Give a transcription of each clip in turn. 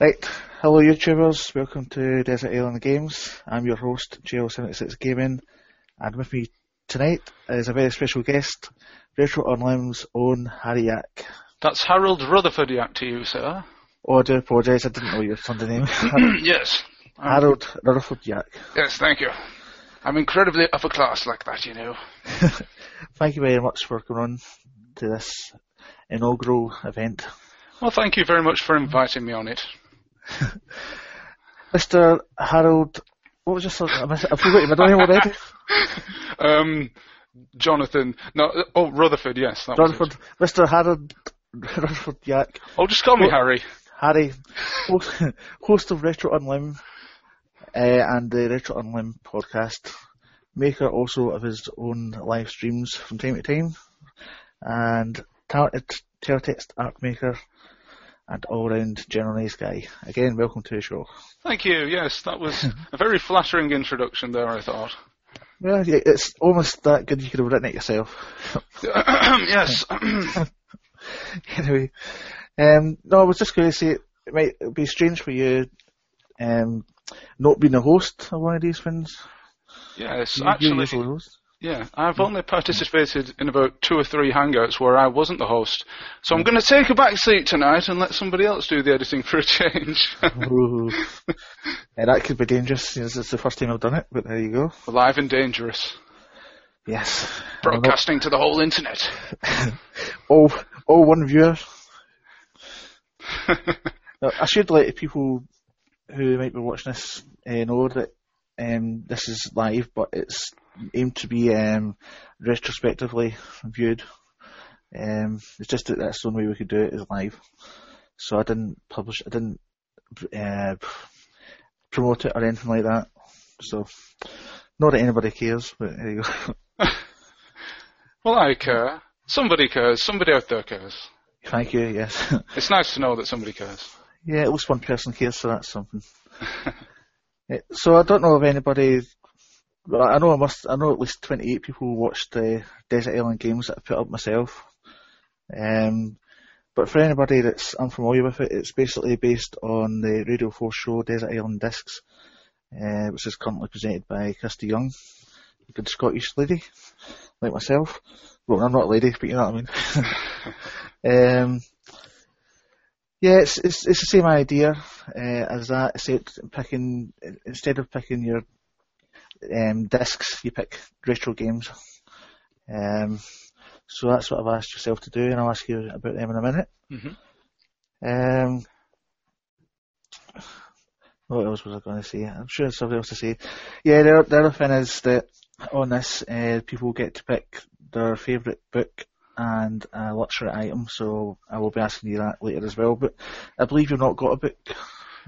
Right, hello YouTubers, welcome to Desert Island Games. I'm your host, JL76 Gaming, and with me tonight is a very special guest, Retro Online's own Harry Yak. That's Harold Rutherford Yak to you, sir. Oh, I do apologise, I didn't know your son's name. yes. Um, Harold Rutherford Yak. Yes, thank you. I'm incredibly upper class like that, you know. Thank you very much for coming on to this inaugural event. Well, thank you very much for inviting me on it. Mr. Harold, what was your son? I miss- I forgot your middle name already. Um, Jonathan, no, oh, Rutherford, yes. That. Rutherford, Mr. Harold Rutherford Yak. Oh, just call me Harry. Harry, host, host of Retro Unlim uh, and the Retro Unlim podcast, maker also of his own live streams from time to time, and talented teletext art maker and all-round general nice guy. Again, welcome to the show. Thank you, yes, that was a very flattering introduction there, I thought. Well, yeah, it's almost that good you could have written it yourself. yes. anyway, um, no, I was just going to say it might be strange for you um, not being a host of one of these things. yes, You- actually. Yeah, I've only participated in about two or three hangouts where I wasn't the host. So I'm going to take a back seat tonight and let somebody else do the editing for a change. Yeah, that could be dangerous. since It's the first time I've done it, but there you go. Live and dangerous. Yes. Broadcasting to the whole internet. All, all one viewer. Now, I should let people who might be watching this uh, know that um, this is live, but it's aimed to be um, retrospectively viewed. Um, it's just that that's the only way we could do it is live. So I didn't publish, I didn't uh, promote it or anything like that. So, not that anybody cares, but there you go. well, I care. Somebody cares. Somebody out there cares. Thank you, yes. It's nice to know that somebody cares. Yeah, at least one person cares, so that's something. Yeah, so I don't know if anybody. I know I must. I know at least twenty-eight people watched the Desert Island games that I put up myself. Um, but for anybody that's unfamiliar with it, it's basically based on the Radio 4 show Desert Island Discs, uh, which is currently presented by Kirsty Young, a good Scottish lady, like myself. Well, I'm not a lady, but you know what I mean. um, yeah, it's, it's it's the same idea uh, as that, except picking instead of picking your um, discs, you pick retro games. Um, so that's what I've asked yourself to do, and I'll ask you about them in a minute. hmm Um, what else was I going to say? I'm sure there's something else to say. Yeah, the, the other thing is that on this, uh, people get to pick their favourite book and a luxury item, so I will be asking you that later as well. But I believe you've not got a book. Is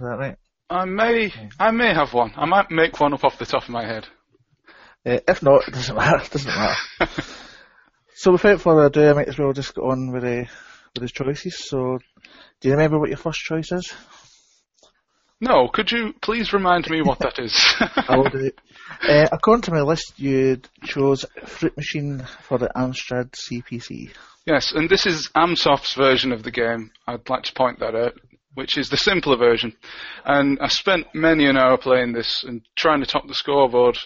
that right? I may, I may have one. I might make one up off the top of my head. Uh, if not, it doesn't matter. It doesn't matter. so without further ado, I might as well just get on with the with his choices. So, do you remember what your first choice is? No, could you please remind me what that is? I will do it. Uh, according to my list, you chose Fruit Machine for the Amstrad CPC. yes, and this is Amsoft's version of the game. I'd like to point that out, which is the simpler version. And I spent many an hour playing this and trying to top the scoreboard.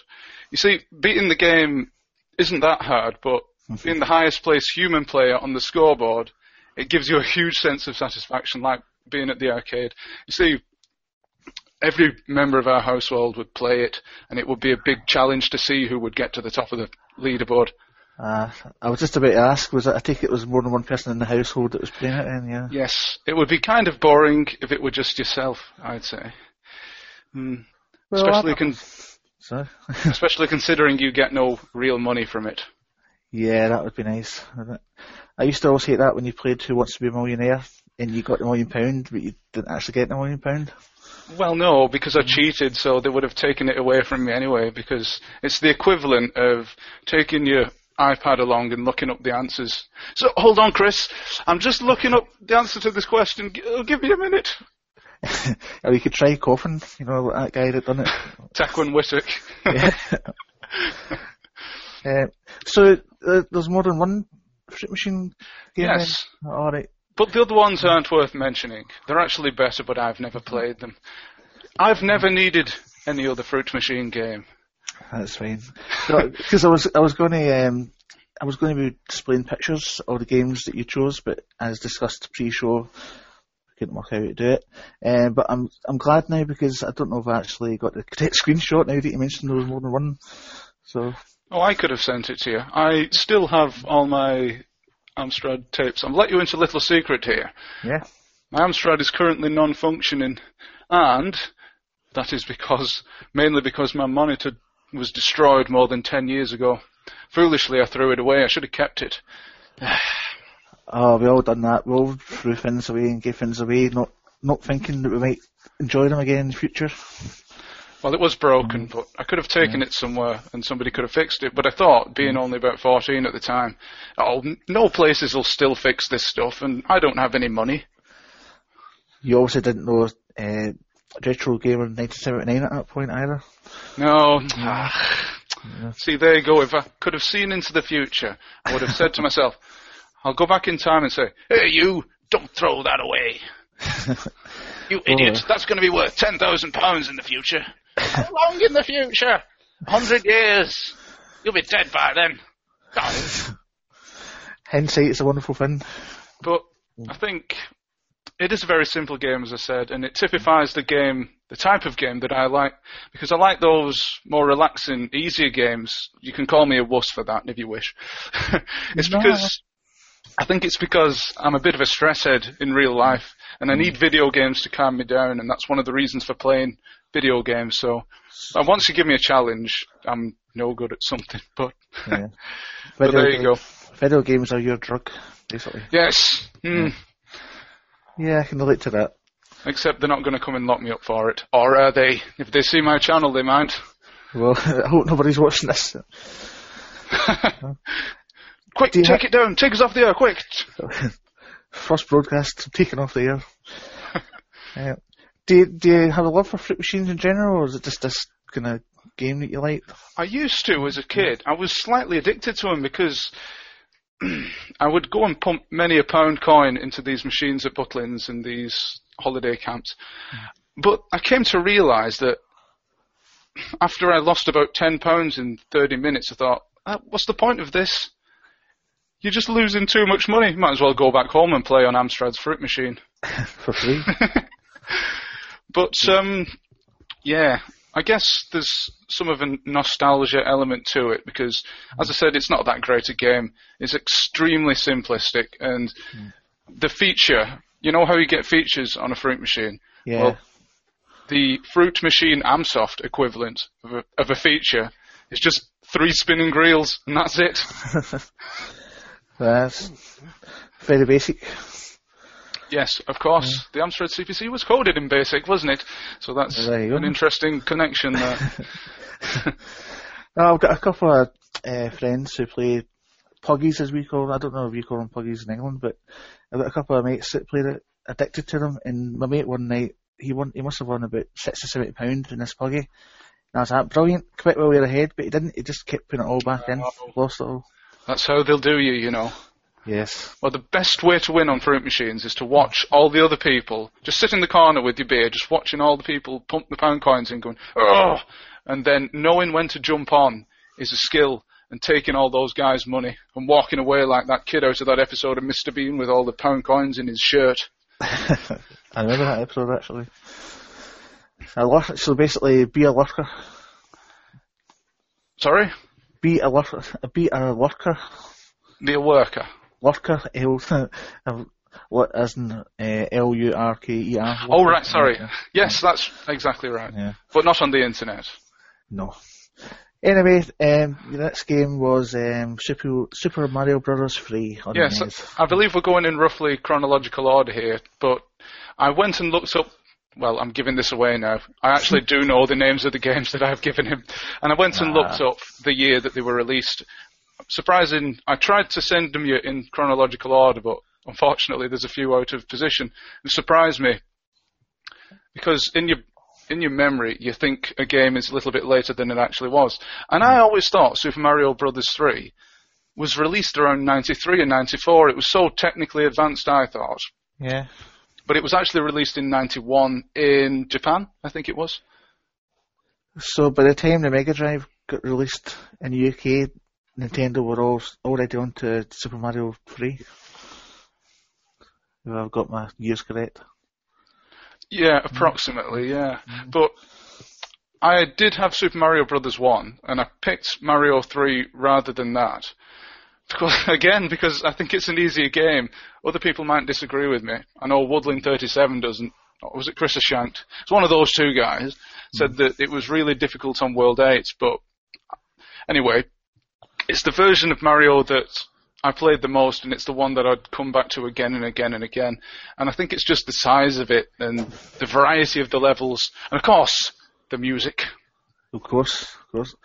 You see, beating the game isn't that hard, but being the highest placed human player on the scoreboard, it gives you a huge sense of satisfaction, like being at the arcade. You see, every member of our household would play it, and it would be a big challenge to see who would get to the top of the leaderboard. Uh, I was just about to ask, was it, I take it was more than one person in the household that was playing it then, yeah? Yes, it would be kind of boring if it were just yourself, I'd say. Hmm. Well, especially, con- So, especially considering you get no real money from it. yeah, that would be nice. I used to always hate that when you played Who Wants to Be a Millionaire and you got the million pound, but you didn't actually get the million pound. Well, no, because I cheated, so they would have taken it away from me anyway. Because it's the equivalent of taking your iPad along and looking up the answers. So hold on, Chris. I'm just looking up the answer to this question. Uh, Give me a minute. or you could try coughing, you know, that guy that done it. Tecwen Whittock. Yeah. Uh, so uh, there's more than one fruit machine game. Yes. Then? But the other ones aren't worth mentioning. They're actually better, but I've never played them. I've never needed any other Fruit Machine game. That's fine. Because I was I was going to um, I was going to be displaying pictures of the games that you chose, but as discussed pre-show, I couldn't work out how to do it. Um, but I'm I'm glad now because I don't know if I actually got the correct screenshot now that you mentioned there was more than one. So Oh, I could have sent it to you. I still have all my Amstrad tapes. I'll let you into a little secret here. yeah, My Amstrad is currently non-functioning, and that is because, mainly because my monitor was destroyed more than 10 years ago. Foolishly, I threw it away. I should have kept it. oh, we all done that. We all threw things away and gave things away, not not thinking that we might enjoy them again in the future. Well, it was broken, mm. but I could have taken it somewhere and somebody could have fixed it. But I thought, being mm. only about 14 at the time, oh, no places will still fix this stuff, and I don't have any money. You also didn't know uh, Retro Gamer 1979 at that point either. No. Mm. Ah. See, there you go. If I could have seen into the future, I would have said to myself, I'll go back in time and say, hey, you, don't throw that away. You idiot. That's going to be worth £10,000 in the future. How long in the future? Hundred years. You'll be dead by then. Oh. Hindsight is a wonderful thing. But I think it is a very simple game, as I said, and it typifies the game, the type of game that I like, because I like those more relaxing, easier games. You can call me a wuss for that if you wish. it's No. because I think it's because I'm a bit of a stress head in real life, and I need hmm. video games to calm me down, and that's one of the reasons for playing video games. So uh, once you give me a challenge, I'm no good at something. But, Yeah. but there you go. Video games are your drug, basically. Yes. Hmm. Yeah, I can relate to that. Except they're not going to come and lock me up for it. Or are they? If they see my channel, they might. Well, I hope nobody's watching this. Quick, take it down. Take us off the air, quick. First broadcast taken off the air. Uh, do you, do you have a love for fruit machines in general, or is it just this kind of game that you like? I used to as a kid. I was slightly addicted to them because I would go and pump many a pound coin into these machines at Butlins and these holiday camps. But I came to realise that after I lost about ten pounds in thirty minutes, I thought, "Ah, what's the point of this? You're just losing too much money. Might as well go back home and play on Amstrad's fruit machine. For free? But um, yeah, I guess there's some of a nostalgia element to it because, as I said, it's not that great a game. It's extremely simplistic, and the feature. You know how you get features on a fruit machine? Yeah. Well, the fruit machine Amsoft equivalent of a, of a feature is just three spinning reels, and that's it. That's very basic. Yes, of course. The Amstrad CPC was coded in BASIC, wasn't it? So that's go. an interesting connection there. I've got a couple of uh, friends who play puggies, as we call them. I don't know if you call them puggies in England, but I've got a couple of mates that played it, addicted to them. And my mate one night, he won, he must have won about six 60, 70 pounds in this puggy. And I was like, brilliant, quite well way ahead, but he didn't, he just kept putting it all back in, Oh. lost it all. That's how they'll do you, you know. Yes. Well, the best way to win on fruit machines is to watch all the other people. Just sit in the corner with your beer, just watching all the people pump the pound coins in, going, oh! And then knowing when to jump on is a skill, and taking all those guys' money and walking away like that kid out of that episode of Mr. Bean with all the pound coins in his shirt. I remember that episode actually. A lur- so basically, be a lurker. Sorry? Be a lurker. Be a lurker. Be a worker. Lurker. L. What as in uh, L U R K E R. Oh, right, sorry. Yes, that's exactly right. Yeah. But not on the internet. No. Anyway, um, the next game was um, Super Super Mario Brothers Free Yes. I believe we're going in roughly chronological order here, but I went and looked up. Well, I'm giving this away now. I actually do know the names of the games that I've given him, and I went and looked up the year that they were released. Surprising, I tried to send them you in chronological order, but unfortunately, there's a few out of position. It surprised me because in your in your memory, you think a game is a little bit later than it actually was. And I always thought Super Mario Brothers 3 was released around 93 and 94. It was so technically advanced, I thought. Yeah. But it was actually released in 91 in Japan, I think it was. So by the time the Mega Drive got released in the UK, Nintendo were all already on to Super Mario 3. If I've got my years correct. Yeah, approximately, yeah. Mm-hmm. But I did have Super Mario Brothers 1, and I picked Mario 3 rather than that. Because, again, because I think it's an easier game. Other people might disagree with me. I know Woodland37 doesn't. Was it Chris Ashankt? It's one of those two guys. Said mm-hmm. that it was really difficult on World 8, but anyway, it's the version of Mario that I played the most, and it's the one that I'd come back to again and again and again. And I think it's just the size of it and the variety of the levels, and of course, the music. Of course, of course.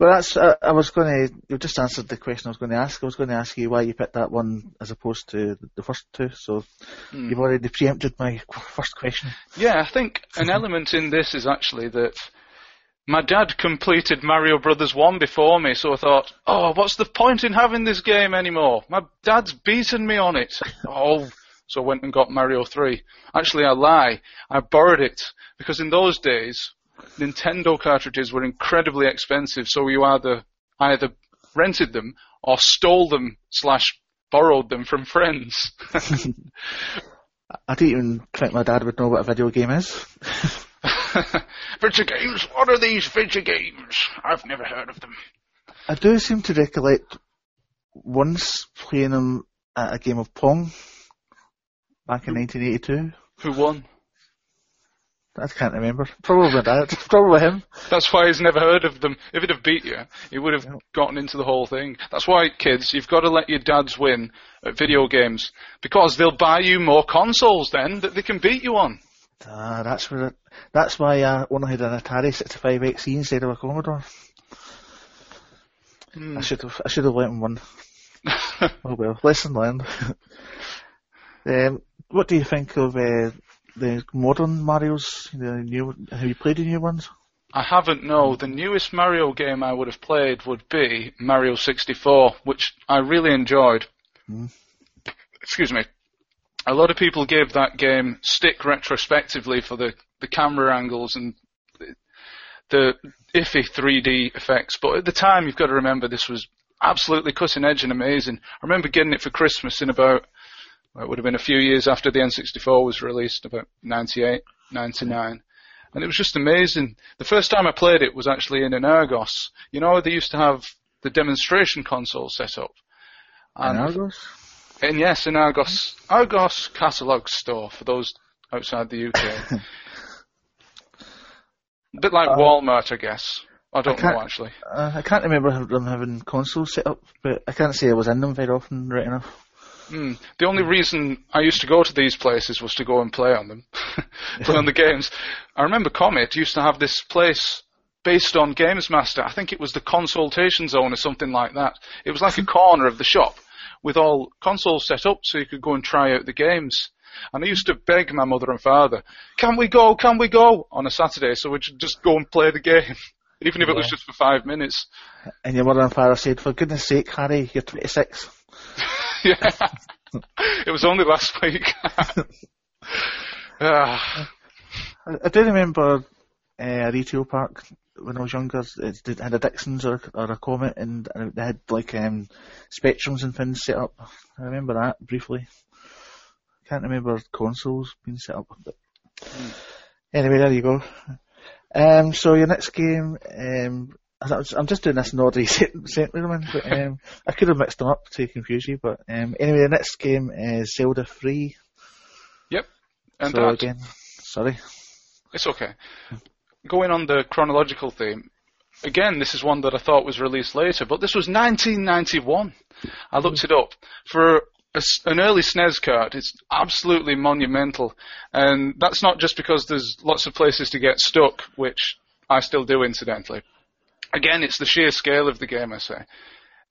Well, that's. Uh, I was going to. You just answered the question I was going to ask. I was going to ask you why you picked that one as opposed to the first two. So Hmm. you've already preempted my first question. Yeah, I think an element in this is actually that my dad completed Mario Brothers 1 before me, so I thought, oh, what's the point in having this game anymore? My dad's beaten me on it. oh, so I went and got Mario 3. Actually, I lie. I borrowed it because in those days, Nintendo cartridges were incredibly expensive, so you either either rented them or stole them slash borrowed them from friends. I didn't even think my dad would know what a video game is. video games? What are these video games? I've never heard of them. I do seem to recollect once playing them at a game of Pong back in 1982. Who won? I can't remember. Probably dad. Probably him. That's why he's never heard of them. If he'd have beat you, he would have gotten into the whole thing. That's why, kids, you've got to let your dads win at video games because they'll buy you more consoles then that they can beat you on. Ah, that's where it, that's why I only had an Atari 65 XE instead of a Commodore. Hmm. I should have I should have let him win. Oh well, lesson learned. um, what do you think of uh, the modern Mario's? The new? Have you played the new ones? I haven't, no. The newest Mario game I would have played would be Mario 64, which I really enjoyed. Hmm. Excuse me. A lot of people gave that game stick retrospectively for the, the camera angles and the, iffy 3D effects, but at the time you've got to remember this was absolutely cutting edge and amazing. I remember getting it for Christmas in about, well, it would have been a few years after the N64 was released, about 98, 99 and it was just amazing. The first time I played it was actually in an Argos. You know, they used to have the demonstration console set up. And? And yes, an Argos, Argos catalogue store for those outside the UK. A bit like Uh, Walmart, I guess. I don't can't- know actually. Uh, I can't remember them having consoles set up, but I can't say I was in them very often, right enough. Mm. The only reason I used to go to these places was to go and play on them, play on the games. I remember Comet used to have this place based on Games Master. I think it was the consultation zone or something like that. It was like a corner of the shop with all consoles set up so you could go and try out the games. And I used to beg my mother and father, can we go, can we go on a Saturday so we'd just go and play the game. Even if it was just for five minutes. And your mother and father said, for goodness sake, Harry, you're 26. yeah. it was only last week. Ah. I, I do remember uh, a retail park when I was younger. It did- had a Dixon's or, or a Comet, and, and they had like um, spectrums and things set up. I remember that briefly. Can't remember consoles being set up. But anyway, there you go. Um, so your next game, um, I was- I'm just doing this in order you sent, sent me them but um, I could have mixed them up to confuse you. But um, anyway, the next game is Zelda 3. And so that, again, sorry. It's okay. Going on the chronological theme, again, this is one that I thought was released later, but this was 1991. I looked mm. it up. For a an early SNES card, it's absolutely monumental. And that's not just because there's lots of places to get stuck, which I still do incidentally. Again, it's the sheer scale of the game, I say.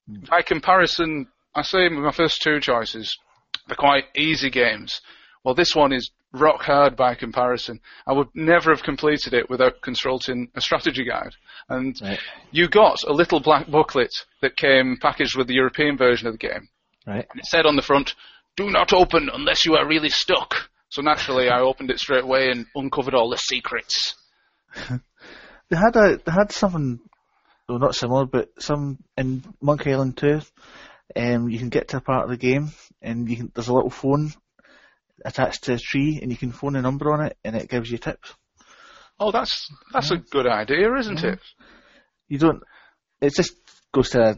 Mm. By comparison, I say my first two choices, they're quite easy games. Well, this one is rock hard by comparison. I would never have completed it without consulting a strategy guide. And Right. you got a little black booklet that came packaged with the European version of the game. Right. And it said on the front, do not open unless you are really stuck. So naturally I opened it straight away and uncovered all the secrets. They had a they had something, well not similar, but some in Monkey Island 2. Um, you can get to a part of the game and you can there's a little phone attached to a tree and you can phone a number on it and it gives you tips. Oh, that's that's a good idea, isn't it? You don't. It just goes to a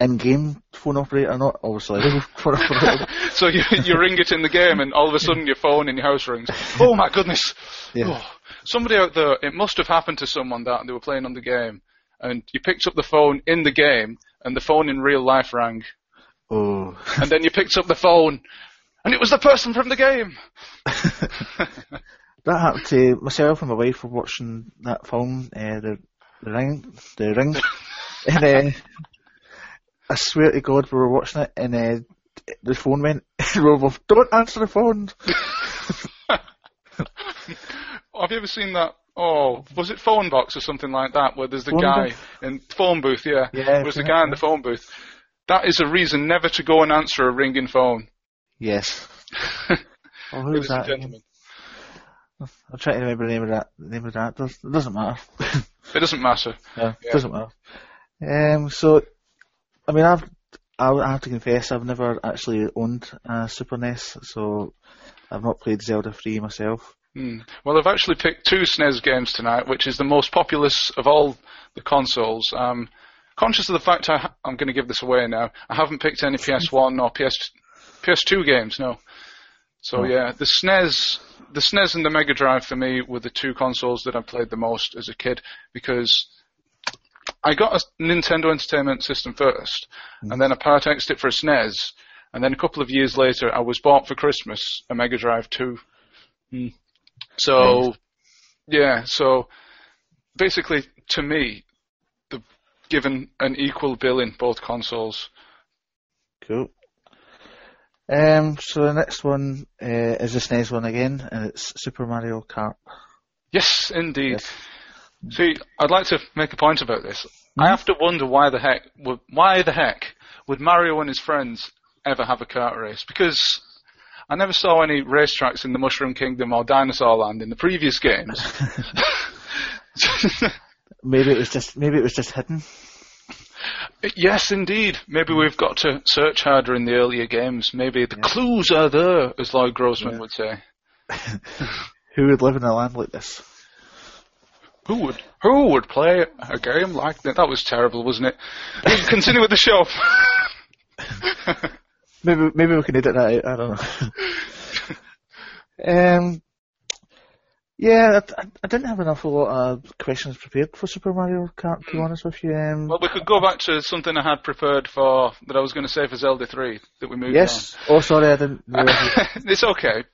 in-game phone operator, not obviously a real phone operator. so you, you ring it in the game, and all of a sudden your phone in your house rings. Oh my goodness! Yeah. Oh, somebody out there, it must have happened to someone that they were playing on the game, and you picked up the phone in the game, and the phone in real life rang, Oh. and then you picked up the phone, and it was the person from the game. That happened to myself and my wife were watching that film, uh, the the ring, the ring, and uh, I swear to God we were watching it, and uh, the phone went. we were both, don't answer the phone. Have you ever seen that? Oh, was it Phone Box or something like that, where there's the Phone guy booth? in phone booth? Yeah, Yeah, There's the guy in the phone booth. That is a reason never to go and answer a ringing phone. Yes. Oh, who's that? I'm trying to remember the name of that. The name of that. It doesn't matter. It doesn't matter. No, Yeah. it doesn't matter. Um, so, I mean, I've, I I have to confess, I've never actually owned a Super NES, so I've not played Zelda 3 myself. Hmm. Well, I've actually picked two SNES games tonight, which is the most populous of all the consoles. Um, conscious of the fact I, ha- I'm going to give this away now, I haven't picked any PS1 or PS, PS2 games, no. So Oh. yeah, the SNES, the SNES and the Mega Drive for me were the two consoles that I played the most as a kid because I got a Nintendo Entertainment System first, and then I part X'd it for a SNES, and then a couple of years later I was bought for Christmas a Mega Drive 2. Hmm. So, yeah, so basically to me, the given an equal bill in both consoles. Cool. Um, so the next one uh, is this SNES one again, and it's Super Mario Kart. Yes, indeed. Yes. See, I'd like to make a point about this. I have to wonder why the heck would why the heck would Mario and his friends ever have a kart race? Because I never saw any racetracks in the Mushroom Kingdom or Dinosaur Land in the previous games. Maybe it was just maybe it was just hidden. Yes, indeed. Maybe we've got to search harder in the earlier games. Maybe the clues are there, as Lloyd Grossman Yeah. would say. Who would live in a land like this? Who would who would play a game like that? That was terrible, wasn't it? Continue with the show. Maybe maybe we can edit that out. I don't know. um, yeah, I, I- didn't have an awful lot of questions prepared for Super Mario Kart. To be hmm. honest with you, um, Well, we could go back to something I had prepared for that I was going to say for Zelda 3 that we moved on. yes. Oh, sorry, I didn't. it's okay.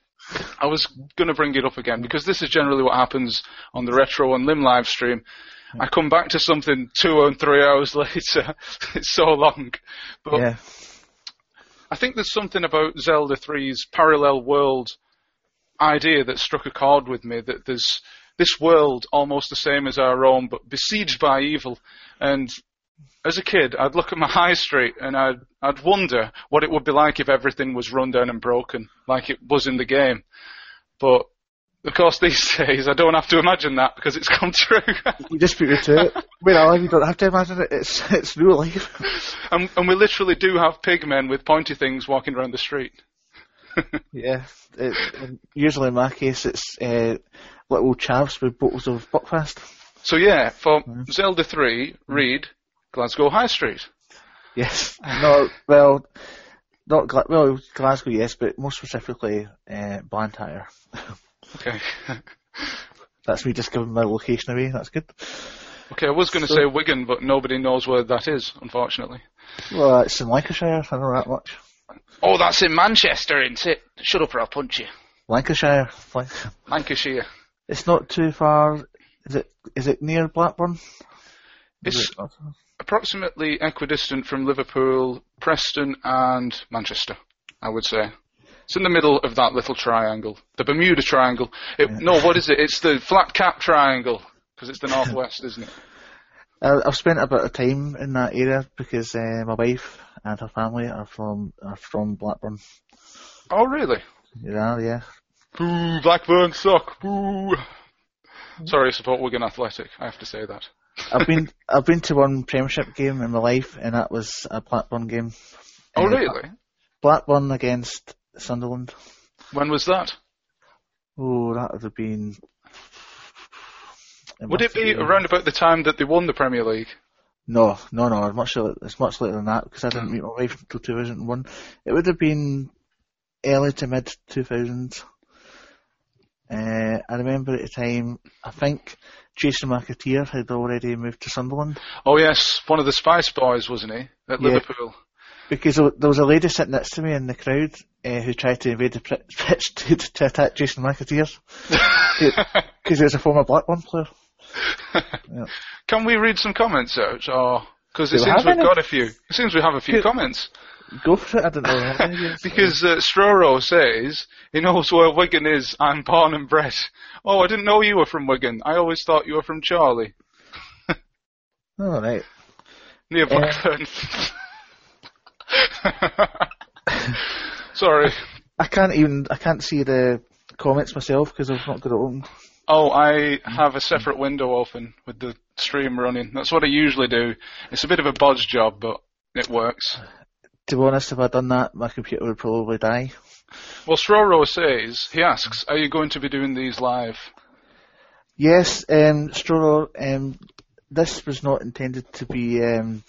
I was going to bring it up again hmm. because this is generally what happens on the Retro Unlim live stream. Hmm. I come back to something two and three hours later. it's so long. But yeah, I think there's something about Zelda 3's parallel world idea that struck a chord with me. That there's this world almost the same as our own, but besieged by evil. And as a kid, I'd look at my high street and I'd I'd wonder what it would be like if everything was run down and broken, like it was in the game. But of course, these days I don't have to imagine that because it's come true. you just it to it. Live, you don't have to imagine it. It's it's real life. and, and we literally do have pigmen with pointy things walking around the street. yeah, it, usually in my case, it's uh, little chavs with bottles of Buckfast. So yeah, for Zelda 3, read Glasgow High Street. Yes. No, well, not Gla- well Glasgow, yes, but more specifically uh, Blantyre. Okay. That's me just giving my location away. That's good. okay, I was going to So- say Wigan, but nobody knows where that is, unfortunately. Well, it's in Lancashire. I know that much. Oh, that's in Manchester, isn't it? Shut up or I'll punch you. Lancashire. Lancashire. It's not too far. Is it? Is it near Blackburn? Is It's it approximately equidistant from Liverpool, Preston, and Manchester, I would say. It's in the middle of that little triangle, the Bermuda Triangle. It, Yeah. No, what is it? It's the flat cap triangle because it's the northwest, isn't it? I've spent a bit of time in that area because uh, my wife and her family are from are from Blackburn. Oh, really? Yeah, yeah. Boo, Blackburn suck. Boo. Sorry, I support Wigan Athletic. I have to say that. I've been I've been to one Premiership game in my life, and that was a Blackburn game. Oh, Uh, really? Blackburn against Sunderland. When was that? Oh, that would have been. Would it be around about the time that they won the Premier League? No, no, no. It's much it's much later than that because I didn't Hmm. meet my wife until 2001. It would have been early to mid 2000s. Uh, I remember at the time, I think Jason McAteer had already moved to Sunderland Oh yes, one of the Spice Boys, wasn't he? At Yeah. Liverpool. because there there was a lady sitting next to me in the crowd uh, who tried to invade the pitch to, to attack Jason McAteer because he was a former Blackburn player. Can we read some comments out, or because it Do we seems have we've any? got a few. It seems we have a few Good. comments. Go for it. I don't know. how many years- Because uh, Stroro says he knows where Wigan is. I'm born and bred. Oh, I didn't know you were from Wigan. I always thought you were from Charlie, oh, right. near Blackburn. Sorry. I can't even I can't see the comments myself because I've not got it open. Oh, I have a separate window open with the stream running. That's what I usually do. It's a bit of a bodge job, but it works. To be honest, if I'd done that, my computer would probably die. Well, Stroro says, he asks, are you going to be doing these live? Yes, um, Stroro, um, this was not intended to be. Um,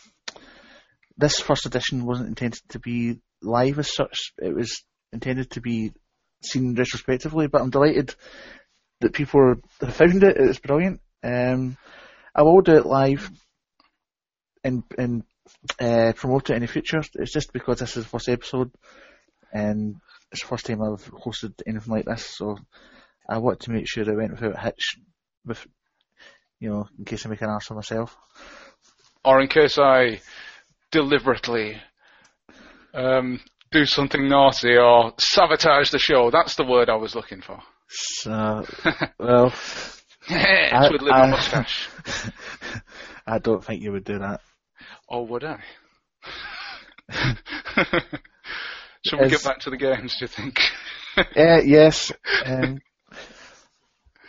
this first edition wasn't intended to be live as such. It was intended to be seen retrospectively. But I'm delighted that people have found it. It's brilliant. Um, I will do it live and and uh, promote it in the future. It's just because this is the first episode, and it's the first time I've hosted anything like this. So I want to make sure it went without a hitch. With you know, in case I make an ass of myself. Or in case I deliberately um, do something naughty or sabotage the show. That's the word I was looking for. So, well, Twiddling I- mustache. I don't think you would do that. Or would I? Should we get back to the games, do you think? Uh, yes. Um,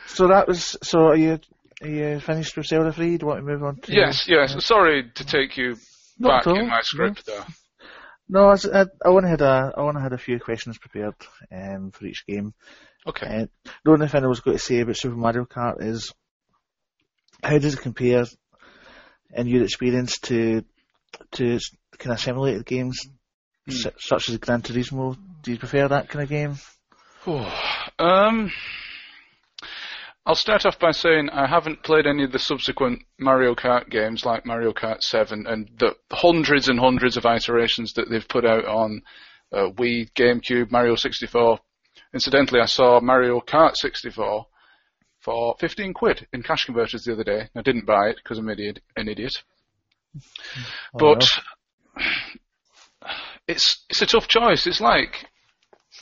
so that was. So are you? Are you finished with Zelda Free? Do you want to move on to? yes, yes. Sorry to take you back in my no. script there. No, I, I, I only had a. I only had a few questions prepared um, for each game. Okay. Uh, the only thing I was going to say about Super Mario Kart is, how does it compare in your experience to to kind of simulated games Hmm. su- such as Gran Turismo? Do you prefer that kind of game? um, I'll start off by saying I haven't played any of the subsequent Mario Kart games like Mario Kart 7 and the hundreds and hundreds of iterations that they've put out on uh, Wii, GameCube, Mario 64. Incidentally, I saw Mario Kart 64 for 15 quid in cash converters the other day. I didn't buy it because I'm an idiot. An idiot. Oh, But it's it's a tough choice. It's like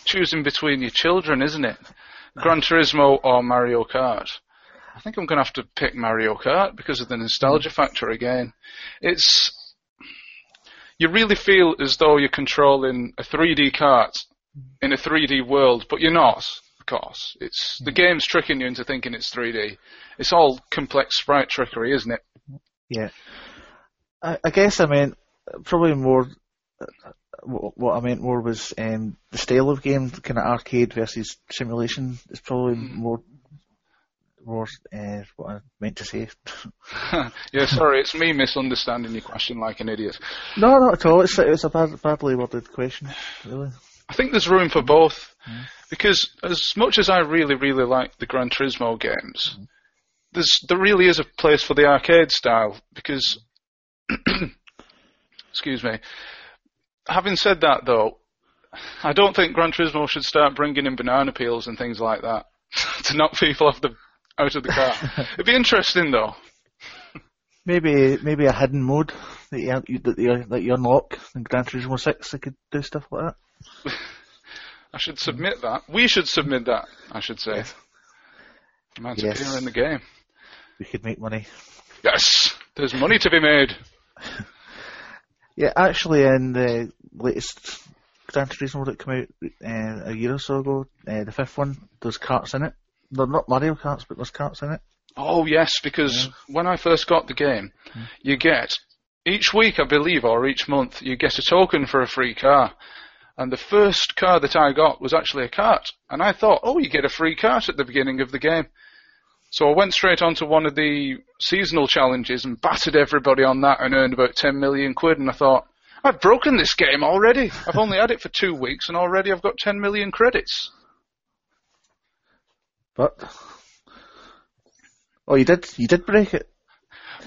choosing between your children, isn't it? Ah. Gran Turismo or Mario Kart. I think I'm going to have to pick Mario Kart because of the nostalgia mm. factor again. It's you really feel as though you're controlling a 3D kart in a 3D world, but you're not. Of course, it's the game's tricking you into thinking it's 3D. It's all complex sprite trickery, isn't it? Yeah. I, I guess I meant probably more. uh, What what I meant more was um, the style of game, kind of arcade versus simulation, is probably more more uh, what I meant to say. yeah, sorry, it's me misunderstanding your question like an idiot. no, not at all. It's it's a bad, badly worded question, really. I think there's room for both mm. because as much as I really, really like the Gran Turismo games, mm. there's there really is a place for the arcade style because, excuse me. Having said that, though, I don't think Gran Turismo should start bringing in banana peels and things like that to knock people off the out of the car. It'd be interesting, though. Maybe maybe a hidden mode that you, that you that you unlock in Gran Turismo Six that could do stuff like that. I should submit that. We should submit that. I should say. Yes. Of Yes. beer in the game. We could make money. Yes, there's money to be made. Yeah, actually, in the latest Gran Turismo that came out uh, a year or so ago, uh, the fifth one, there's carts in it. They're not Mario Karts, but there's carts in it. Oh yes, because when I first got the game, you get each week, I believe, or each month, you get a token for a free car. And the first car that I got was actually a cart, and I thought, oh, you get a free cart at the beginning of the game. So I went straight onto one of the seasonal challenges and battered everybody on that and earned about 10 million quid. And I thought, I've broken this game already. I've only had it for two weeks and already I've got 10 million credits. But oh, you did you did break it.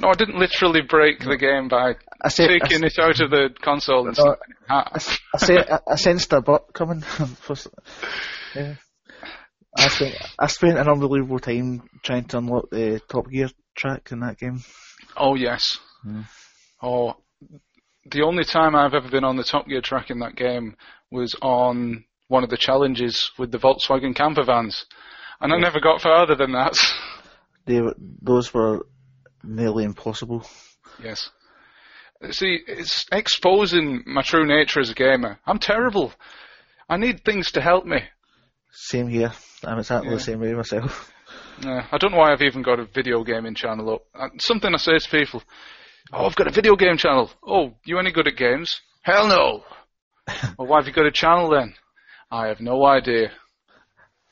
No, I didn't literally break the game by I I, taking it out of the console and No, snapping it in I. I, said, I, I sensed a bot coming. Yeah. I spent I spent an unbelievable time trying to unlock the Top Gear track in that game. Oh yes. Hmm. Oh, the only time I've ever been on the Top Gear track in that game was on one of the challenges with the Volkswagen camper vans, and I never got further than that. They were, those were nearly impossible. yes. See, it's exposing my true nature as a gamer. I'm terrible. I need things to help me. Same here. I'm exactly Yeah. the same way myself. Uh, I don't know why I've even got a video gaming channel up. Uh, something I say to people, oh, I've got a video game channel. Oh, you any good at games? Hell no. well, why have you got a channel then? I have no idea.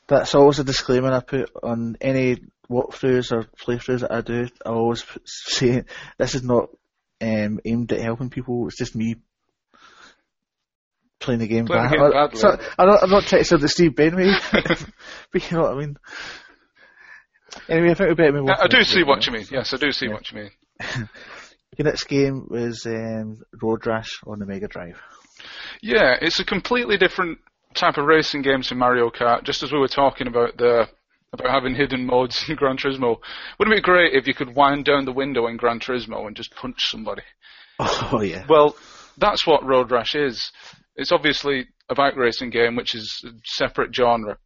That's always a disclaimer I put on any walkthroughs or playthroughs that I do. I always say this is not um, aimed at helping people. It's just me playing the game. Playing the game badly. so, I'm, not, I'm not trying to sound the Steve Benway, but you know what I mean. Anyway, I think we better move on. I, I do see what you mean. Yes, I do see Yeah. what you mean. The next game was um, Road Rash on the Mega Drive. Yeah, it's a completely different type of racing game to Mario Kart. Just as we were talking about the about having hidden modes in Gran Turismo, wouldn't it be great if you could wind down the window in Gran Turismo and just punch somebody? Oh yeah. Well, that's what Road Rash is. It's obviously a bike racing game, which is a separate genre,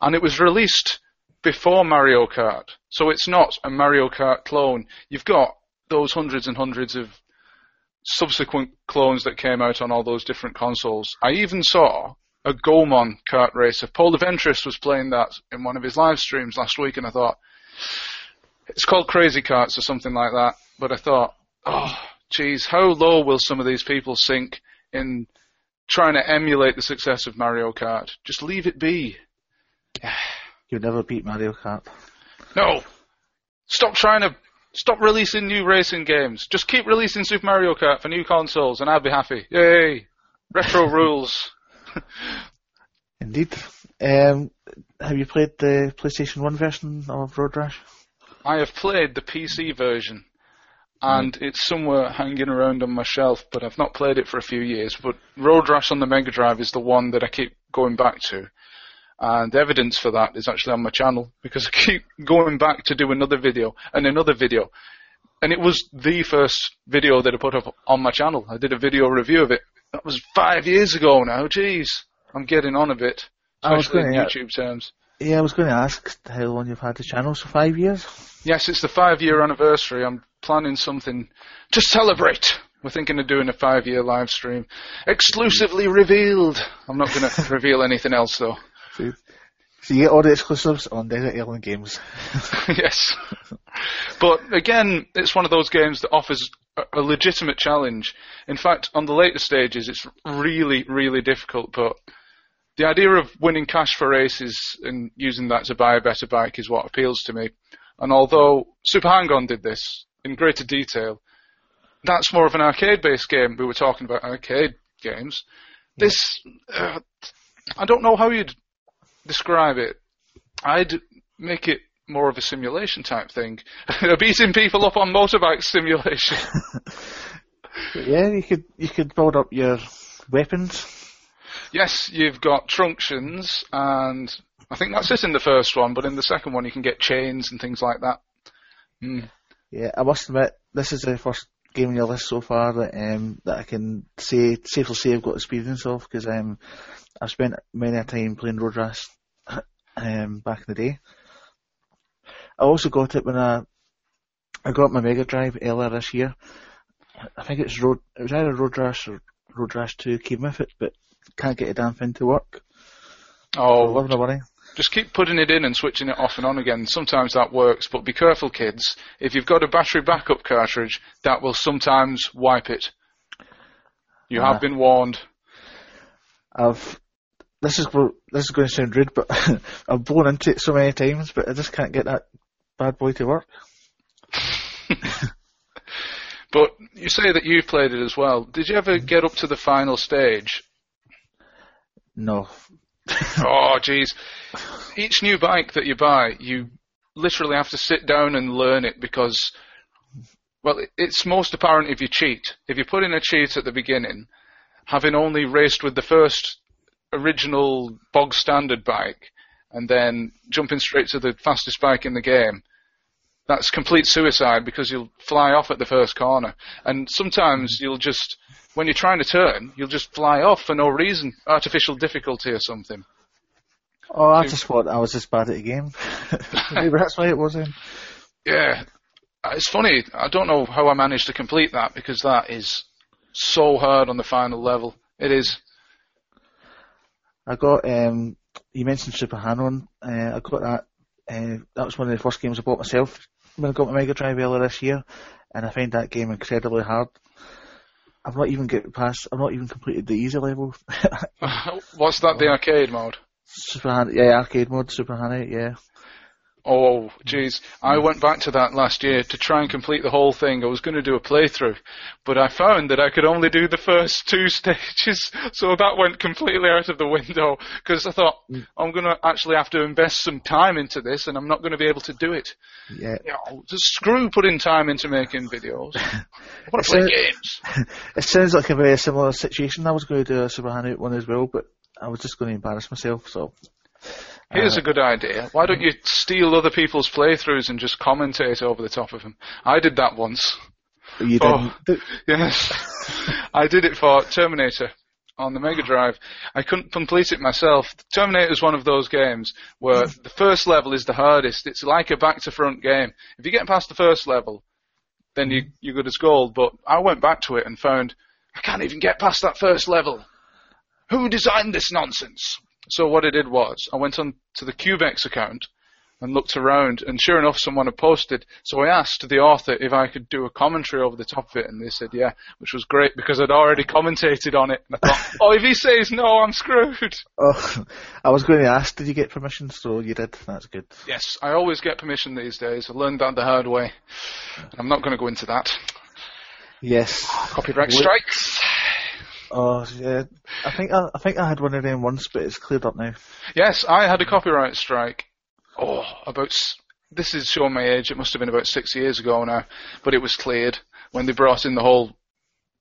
and it was released before Mario Kart, so it's not a Mario Kart clone. You've got those hundreds and hundreds of subsequent clones that came out on all those different consoles. I even saw a Gomon kart racer. Paul Ventris was playing that in one of his live streams last week, and I thought it's called Crazy Karts or something like that. But I thought, oh, geez, how low will some of these people sink in trying to emulate the success of Mario Kart? Just leave it be. You'll never beat Mario Kart. No, stop trying to. Stop releasing new racing games. Just keep releasing Super Mario Kart for new consoles, and I'll be happy. Yay! Retro rules. Indeed. Um, have you played the PlayStation 1 version of Road Rash? I have played the PC version, and it's somewhere hanging around on my shelf, but I've not played it for a few years. But Road Rash on the Mega Drive is the one that I keep going back to. And evidence for that is actually on my channel because I keep going back to do another video and another video. And it was the first video that I put up on my channel. I did a video review of it. That was five years ago now. Jeez. I'm getting on a bit, I was especially in YouTube terms. Yeah, I was going to ask how long you've had the channel, so five years? Yes, it's the five year anniversary. I'm planning something to celebrate. We're thinking of doing a five year live stream. Exclusively revealed. I'm not going to reveal anything else though. So, so you get all the exclusives on Desert Island Games. yes. But again, it's one of those games that offers a, legitimate challenge. In fact, on the later stages, it's really, really difficult, but the idea of winning cash for races and using that to buy a better bike is what appeals to me. And although Super Hang-On did this in greater detail, that's more of an arcade-based game. We were talking about arcade games. This, uh, I don't know how you'd describe it. I'd make it more of a simulation type thing. beating people up on motorbike simulation. Yeah, you could you could build up your weapons. yes, you've got truncheons, and I think that's it in the first one, but in the second one you can get chains and things like that. Mm. Yeah, I must admit, this is the first game on your list so far that um, that I can say safely say I've got experience of because um, I've spent many a time playing Road Rash um, back in the day. I also got it when I I got my Mega Drive earlier this year. I think it's Road. It was either Road Rash or Road Rash Two came with it, but can't get a damn thing to work. Oh, Living a worry. just keep putting it in and switching it off and on again. Sometimes that works, but be careful, kids. If you've got a battery backup cartridge, that will sometimes wipe it. You Ah. have been warned. I've this is this is going to sound rude, but I've blown into it so many times, but I just can't get that bad boy to work. But you say that you've played it as well. Did you ever get up to the final stage? No, oh, jeez. Each new bike that you buy, you literally have to sit down and learn it because, well, it's most apparent if you cheat. If you put in a cheat at the beginning, having only raced with the first original bog standard bike and then jumping straight to the fastest bike in the game, that's complete suicide because you'll fly off at the first corner. And sometimes you'll just, when you're trying to turn, you'll just fly off for no reason, artificial difficulty or something. oh, I just thought I was just bad at the game. Maybe that's why it wasn't. Yeah, it's funny. I don't know how I managed to complete that because that is so hard on the final level. It is. I got um, you mentioned Super Hang-On. Uh, I got that. Uh, that was one of the first games I bought myself when I got my Mega Drive earlier this year, and I find that game incredibly hard. I've not even get past. I've not even completed the easy level. What's that? The arcade mode? Super Han, yeah, arcade mode, Super Hang-On, yeah. Oh, mm. jeez. I went back to that last year to try and complete the whole thing. I was going to do a playthrough, but I found that I could only do the first two stages, so that went completely out of the window because I thought mm. I'm going to actually have to invest some time into this, and I'm not going to be able to do it. Yeah, You know, just screw putting time into making videos. I want to play games. it sounds like a very similar situation. I was going to do a Super one as well, but I was just going to embarrass myself. So Here's Uh, a good idea. Why don't you steal other people's playthroughs and just commentate over the top of them? I did that once. you Oh. didn't. Yes. I did it for Terminator on the Mega Drive. I couldn't complete it myself. Terminator is one of those games where the first level is the hardest. It's like a back to front game. If you get past the first level, then you, you're good as gold. But I went back to it and found I can't even get past that first level. Who designed this nonsense? So what I did was I went on to the Cubex account and looked around, and sure enough, someone had posted. So I asked the author if I could do a commentary over the top of it, and they said yeah, which was great because I'd already commentated on it. And I thought, oh, if he says no, I'm screwed. Oh, I was going to ask, did you get permission? So you did. That's good. Yes, I always get permission these days. I learned that the hard way. I'm not going to go into that. Yes. Ah, copyright strikes. Oh, yeah. I think I, I think I had one of them once, but it's cleared up now. Yes, I had a copyright strike. Oh, about this is showing my age. It must have been about six years ago now, but it was cleared when they brought in the whole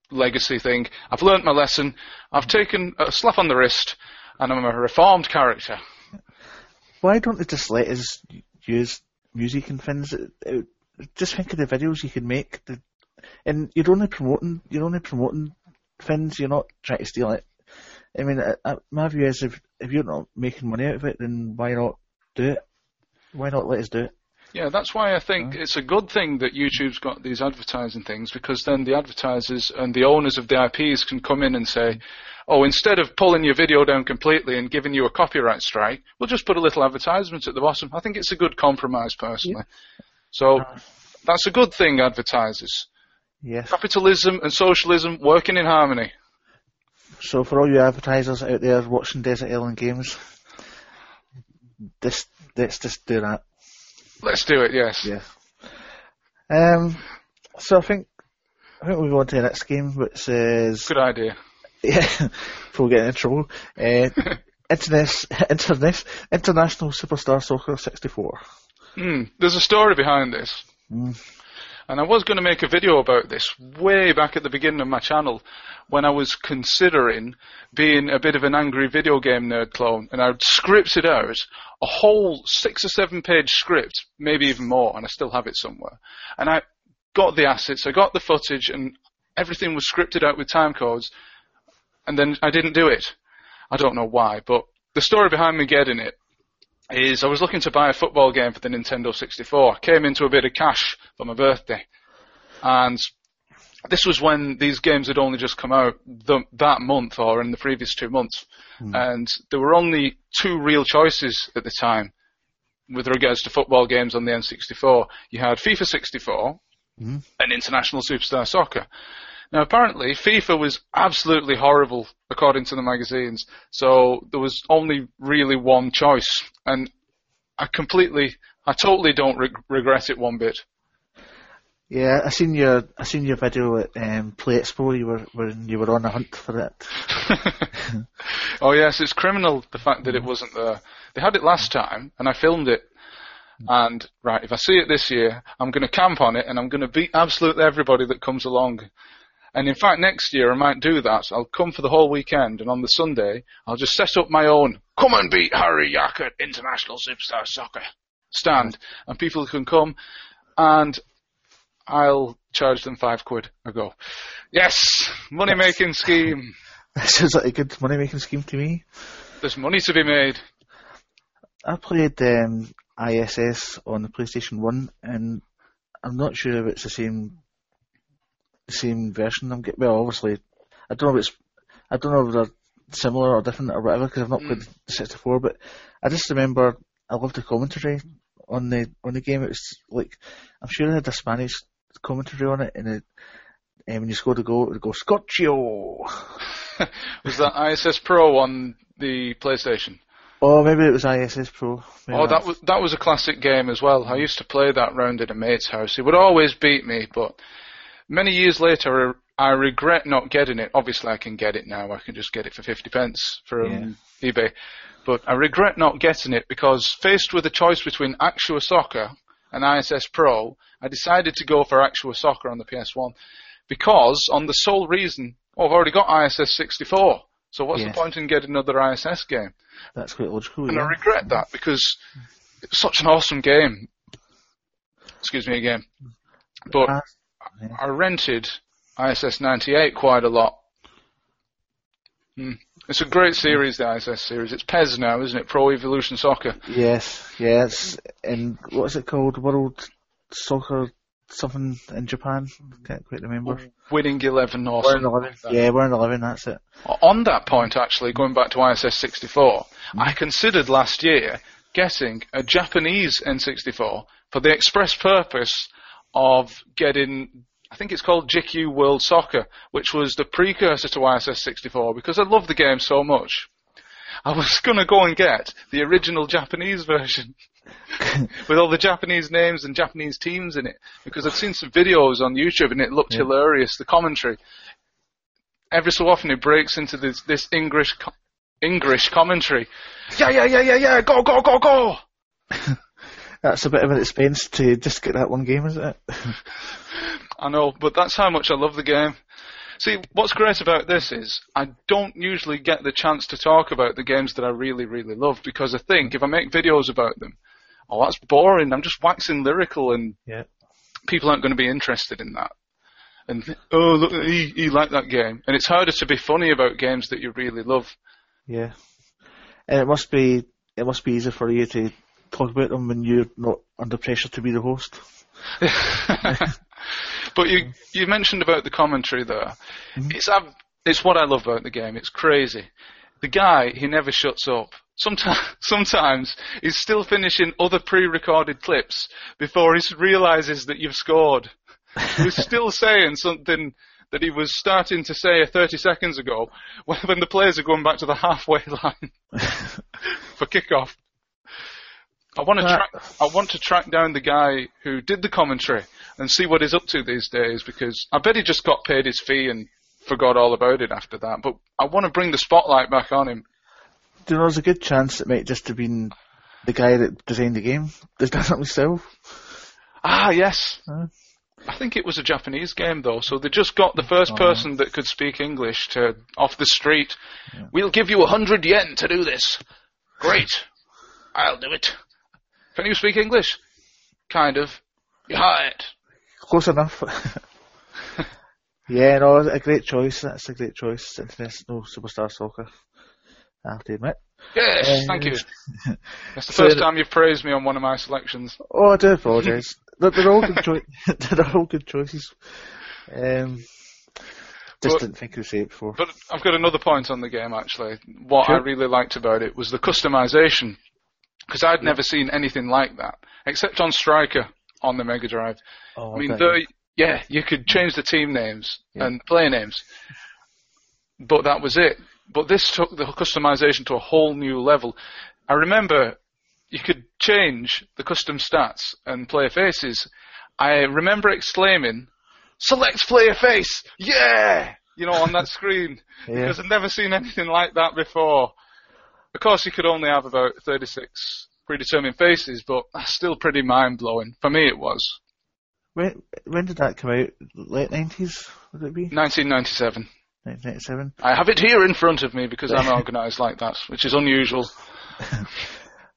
legacy thing. I've learnt my lesson. I've taken a slap on the wrist, and I'm a reformed character. Why don't they just let us use music and things? Just think of the videos you could make, and you're only promoting you're only promoting things. You're not trying to steal it. I mean, uh, uh, my view is if if you're not making money out of it, then why not do it? Why not let us do it? Yeah, that's why I think it's a good thing that YouTube's got these advertising things because then the advertisers and the owners of the IPs can come in and say, oh, instead of pulling your video down completely and giving you a copyright strike, we'll just put a little advertisement at the bottom. I think it's a good compromise, personally. So that's a good thing, advertisers. Yes. Capitalism and socialism working in harmony. So for all you advertisers out there watching Desert Island Games, this let's just do that. Let's do it, yes. Yeah. Um. So I think I think we go on to the next game, which says Good idea. yeah, before we get in trouble. Uh, Internet, Internet, International Superstar Soccer 64. Hmm, there's a story behind this. Mm. And I was going to make a video about this way back at the beginning of my channel when I was considering being a bit of an angry video game nerd clone. And I'd scripted out a whole six or seven page script, maybe even more, and I still have it somewhere. And I got the assets, I got the footage, and everything was scripted out with time codes. And then I didn't do it. I don't know why, but the story behind me getting it is I was looking to buy a football game for the Nintendo 64. Came into a bit of cash for my birthday, and this was when these games had only just come out the, that month or in the previous two months, mm. and there were only two real choices at the time with regards to football games on the N64. You had FIFA 64 mm. and International Superstar Soccer. Now, apparently, FIFA was absolutely horrible according to the magazines, so there was only really one choice, and I completely, I totally don't re- regret it one bit. Yeah, I seen your I seen your video at um, Play Expo. You were when you were on a hunt for it. oh yes, it's criminal the fact that it wasn't there. They had it last time, and I filmed it. And right, if I see it this year, I'm going to camp on it, and I'm going to beat absolutely everybody that comes along. And in fact, next year I might do that. I'll come for the whole weekend, and on the Sunday I'll just set up my own "Come and beat Harry Yackett International Superstar Soccer" stand, and people can come, and I'll charge them five quid a go. Yes, money making scheme. That sounds like a good money making scheme to me. There's money to be made. I played um, ISS on the PlayStation One, and I'm not sure if it's the same same version. I'm getting well, obviously, I don't know if it's I don't know if they're similar or different or whatever because I've not mm. played the 64. But I just remember I loved the commentary on the on the game. It was like I'm sure they had a Spanish commentary on it, and it, and when you scored a goal, it would go Scotcho. was that ISS Pro on the PlayStation? Oh, maybe it was ISS Pro. Maybe oh, that was that was a classic game as well. I used to play that round at a mate's house. He would always beat me, but many years later, I regret not getting it. Obviously, I can get it now. I can just get it for fifty pence from yeah. eBay. But I regret not getting it because faced with a choice between Actua Soccer and ISS Pro, I decided to go for Actua Soccer on the PS1 because, on the sole reason, oh, I've already got ISS 64, so what's yes. the point in getting another ISS game? That's quite logical. And yeah. I regret that because it's such an awesome game. Excuse me again. But. I rented ISS 98 quite a lot. Hmm. It's a great series, the ISS series. It's PES now, isn't it? Pro Evolution Soccer. Yes, yes. And what's it called? World Soccer something in Japan? Can't quite remember. Winning Eleven or We're in Eleven. Yeah, we're in Eleven. That's it. On that point, actually, going back to ISS 64, mm-hmm. I considered last year getting a Japanese N64 for the express purpose of getting I think it's called Jikkyou World Soccer, which was the precursor to ISS 64 because I love the game so much. I was going to go and get the original Japanese version with all the Japanese names and Japanese teams in it because I'd seen some videos on YouTube and it looked yeah. hilarious. The commentary. Every so often it breaks into this, this English English commentary. Yeah, yeah, yeah, yeah, yeah. Go, go, go, go. That's a bit of an expense to just get that one game, isn't it? I know, but that's how much I love the game. See, what's great about this is I don't usually get the chance to talk about the games that I really, really love because I think if I make videos about them, oh, that's boring. I'm just waxing lyrical and yeah. people aren't going to be interested in that. And, oh, look, he, he liked that game. And it's harder to be funny about games that you really love. Yeah. And it must be, it must be easier for you to talk about them when you're not under pressure to be the host. but you you mentioned about the commentary there. Mm-hmm. It's it's what I love about the game. It's crazy. The guy he never shuts up. Sometimes sometimes he's still finishing other pre-recorded clips before he realizes that you've scored. he's still saying something that he was starting to say 30 seconds ago when the players are going back to the halfway line for kickoff. I want to track. I want to track down the guy who did the commentary and see what he's up to these days because I bet he just got paid his fee and forgot all about it after that. But I want to bring the spotlight back on him. There was a good chance it might just have been the guy that designed the game. Does that himself? Ah, yes. Huh? I think it was a Japanese game though, so they just got the first oh. person that could speak English to off the street. Yeah. We'll give you a hundred yen to do this. Great, I'll do it. Can you speak English? Kind of. You're hired. Close enough. yeah, no, a great choice. That's a great choice. International Superstar Soccer. I have to admit. Yes, Uh, thank you. That's the so first time you've praised me on one of my selections. Oh, I do apologise. they're, they're all good they're all good choices. Um, just But- didn't think of say it before. But I've got another point on the game actually. What I really liked about it was the customization. Because I'd never seen anything like that, except on Striker on the Mega Drive. oh, I mean, though, yeah, you could change the team names Yeah. and player names, but that was it. But this took the customization to a whole new level. I remember you could change the custom stats and player faces. I remember exclaiming, "Select player face, yeah!" You know, on that screen Yeah. because I'd never seen anything like that before. Of course, you could only have about 36 predetermined faces, but that's still pretty mind blowing. For me, it was. when, when did that come out? Late 90s, would it be? 1997. 1997? I have it here in front of me because I'm organised like that, which is unusual.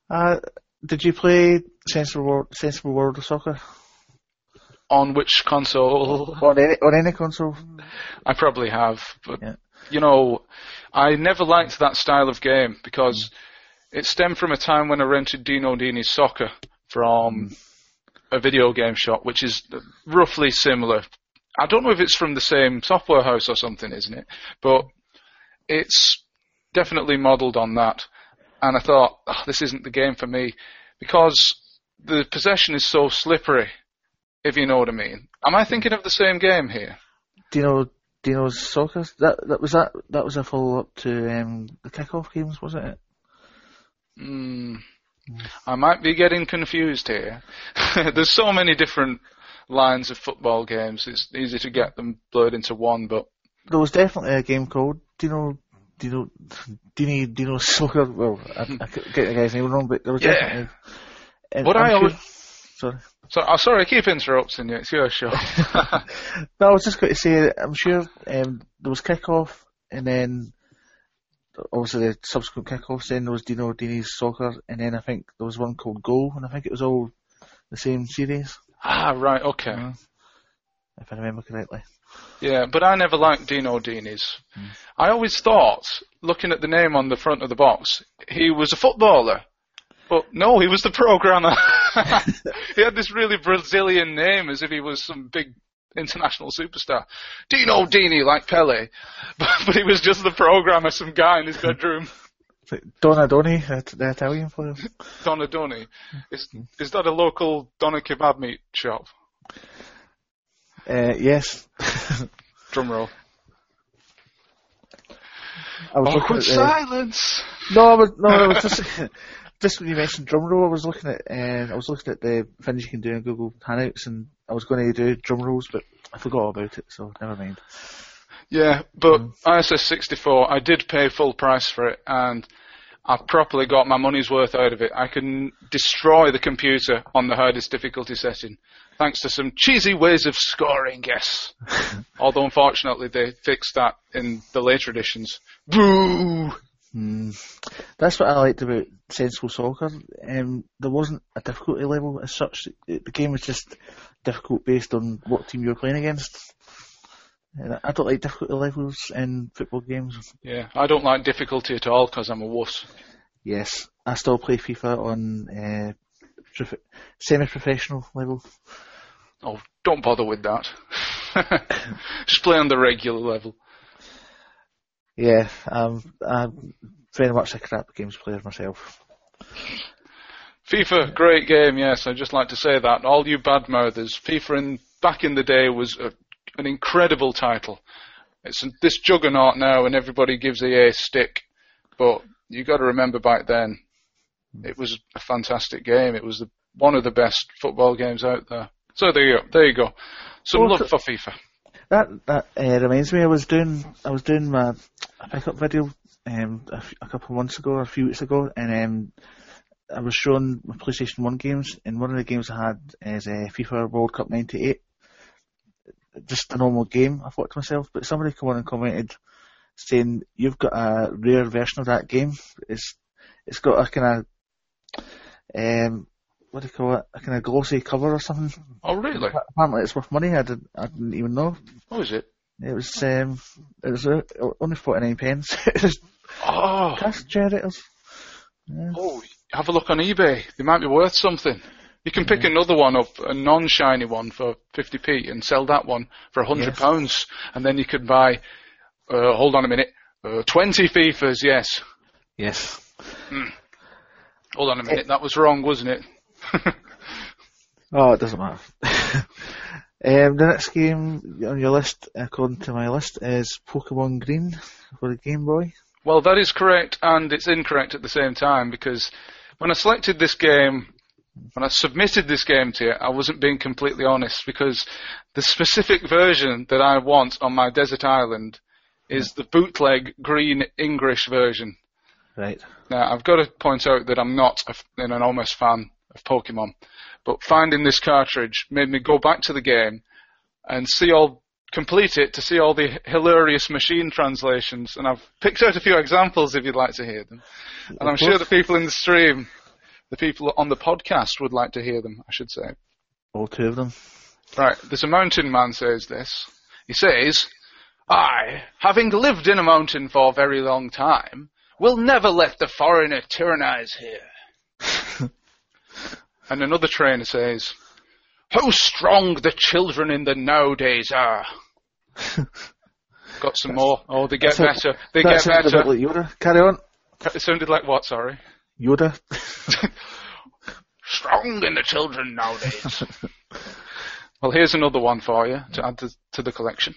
Uh, did you play Sensible World, Sensible World of Soccer? On which console? On any, on any console? I probably have, but Yeah. You know, I never liked that style of game because it stemmed from a time when I rented Dino Dini's Soccer from a video game shop, which is roughly similar. I don't know if it's from the same software house or something, isn't it? But it's definitely modelled on that. And I thought, "Oh, this isn't the game for me because the possession is so slippery, if you know what I mean. Am I thinking of the same game here? Dino, Dino's Soccer? That, that was that, that was a follow up to, um, the kickoff games, wasn't it? Mm, I might be getting confused here. There's so many different lines of football games. It's easy to get them blurred into one, but There was definitely a game called Dino, Dino, Dini, Dino Soccer. Well, I, I get the guy's name wrong, but there was Yeah. definitely. and What I'm I sure- Sorry. So oh, sorry, I keep interrupting you. It's your show. No, I was just going to say, I'm sure um, there was kickoff, and then obviously the subsequent kickoffs. Then there was Dino Dini's soccer, and then I think there was one called Goal, and I think it was all the same series, ah, right, okay. uh, if I remember correctly. Yeah, but I never liked Dino Dini's. I always thought, looking at the name on the front of the box, he was a footballer. But no, he was the programmer. he had this really Brazilian name as if he was some big international superstar. Dino Dini, like Pele. But, but he was just the programmer, some guy in his bedroom. It's like Donadoni, the, Italian player. Donadoni. Is, is that a local Donna kebab meat shop? Uh, yes. Drum roll. I was Awkward at the, silence. No, I was no, I was just just when you mentioned drum roll, I was looking at uh, I was looking at the things you can do in Google Hangouts, and I was going to do drum rolls, but I forgot about it, so never mind. Yeah, but ISS 64, I did pay full price for it, and I properly got my money's worth out of it. I can destroy the computer on the hardest difficulty setting, thanks to some cheesy ways of scoring, yes. Although, unfortunately, they fixed that in the later editions. Boo! Hmm. That's what I liked about Sensible Soccer. Um, there wasn't a difficulty level as such. The the game was just difficult based on what team you were playing against. And I don't like difficulty levels in football games. Yeah, I don't like difficulty at all because I'm a wuss. Yes, I still play FIFA on uh, prof- semi-professional level. Oh, don't bother with that. Just play on the regular level. Yeah, um, I'm very much a crap games player myself. FIFA, great game, yes. I'd just like to say that. All you bad mouthers, FIFA in, back in the day was a, an incredible title. It's this juggernaut now and everybody gives EA a stick. But you got to remember back then, it was a fantastic game. It was the, one of the best football games out there. So there you go. There you go. Some Well, love for FIFA. That that uh, reminds me. I was doing I was doing my pickup video um, a, f- a couple of months ago, or a few weeks ago, and um, I was showing my PlayStation One games, and one of the games I had is uh, FIFA World Cup '98. Just a normal game, I thought to myself. But somebody come on and commented saying you've got a rare version of that game. It's it's got a kind of um, what do you call it? A kind of glossy cover or something. Oh, really? Apparently, it's worth money. I didn't I didn't even know. What is it? It was um, it was uh, only forty nine pence. Oh, Cash Generators. oh, have a look on eBay. They might be worth something. You can pick another one up, a non-shiny one for 50p, and sell that one for 100 Yes. pounds, and then you could buy. Uh, hold on a minute. Uh, 20 FIFAs, yes. Yes. Hold on a minute. That was wrong, wasn't it? Oh, it doesn't matter. um, the next game on your list, according to my list, is Pokemon Green for the Game Boy. Well, that is correct, and it's incorrect at the same time because when I selected this game, when I submitted this game to you, I wasn't being completely honest because the specific version that I want on my desert island is the bootleg green English version. Right. Now, I've got to point out that I'm not a, an enormous fan of Pokemon, but finding this cartridge made me go back to the game and see all, complete it to see all the hilarious machine translations, and I've picked out a few examples if you'd like to hear them. And I'm sure the people in the stream, the people on the podcast would like to hear them, I should say. All two of them. Right, there's a mountain man says this. He says, I, having lived in a mountain for a very long time, will never let the foreigner tyrannize here. and another trainer says, How strong the children in the nowadays are. Got some more. Oh, they get a- better. They get better. like Yoda. Carry on. It sounded like what, sorry? Yoda. strong in the children nowadays. well, here's another one for you to add to, to the collection.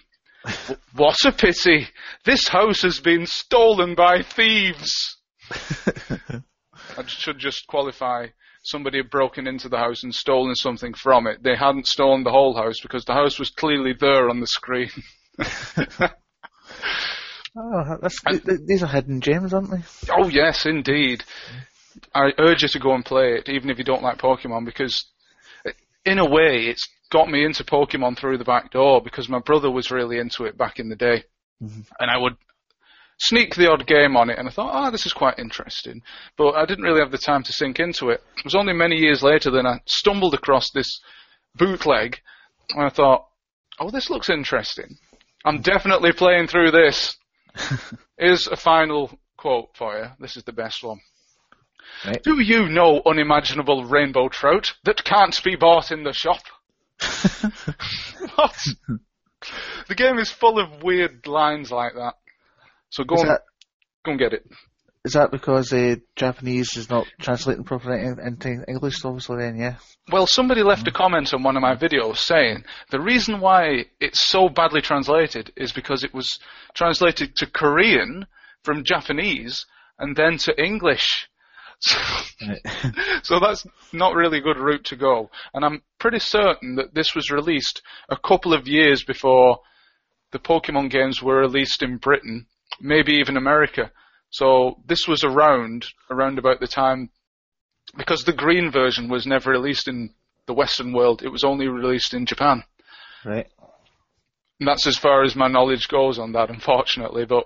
What a pity! This house has been stolen by thieves. I should just qualify. Somebody had broken into the house and stolen something from it. They hadn't stolen the whole house because the house was clearly there on the screen. oh, th- these are hidden gems, aren't they? Oh yes, indeed. I urge you to go and play it, even if you don't like Pokemon, because in a way, it's got me into Pokemon through the back door because my brother was really into it back in the day, mm-hmm. and I would sneak the odd game on it, and I thought, oh, this is quite interesting, but I didn't really have the time to sink into it. It was only many years later that I stumbled across this bootleg, and I thought, oh, this looks interesting. I'm definitely playing through this. Here's a final quote for you. This is the best one. Right. Do you know unimaginable rainbow trout that can't be bought in the shop? what? the game is full of weird lines like that. So go Is and that, go and get it. is that because uh, Japanese is not translating properly into English, obviously, then, yeah? Well, somebody left a comment on one of my videos saying the reason why it's so badly translated is because it was translated to Korean from Japanese and then to English. So that's not really a good route to go. And I'm pretty certain that this was released a couple of years before the Pokemon games were released in Britain, maybe even America. So this was around around about the time because the green version was never released in the Western world. It was only released in Japan. right. And that's as far as my knowledge goes on that, unfortunately. But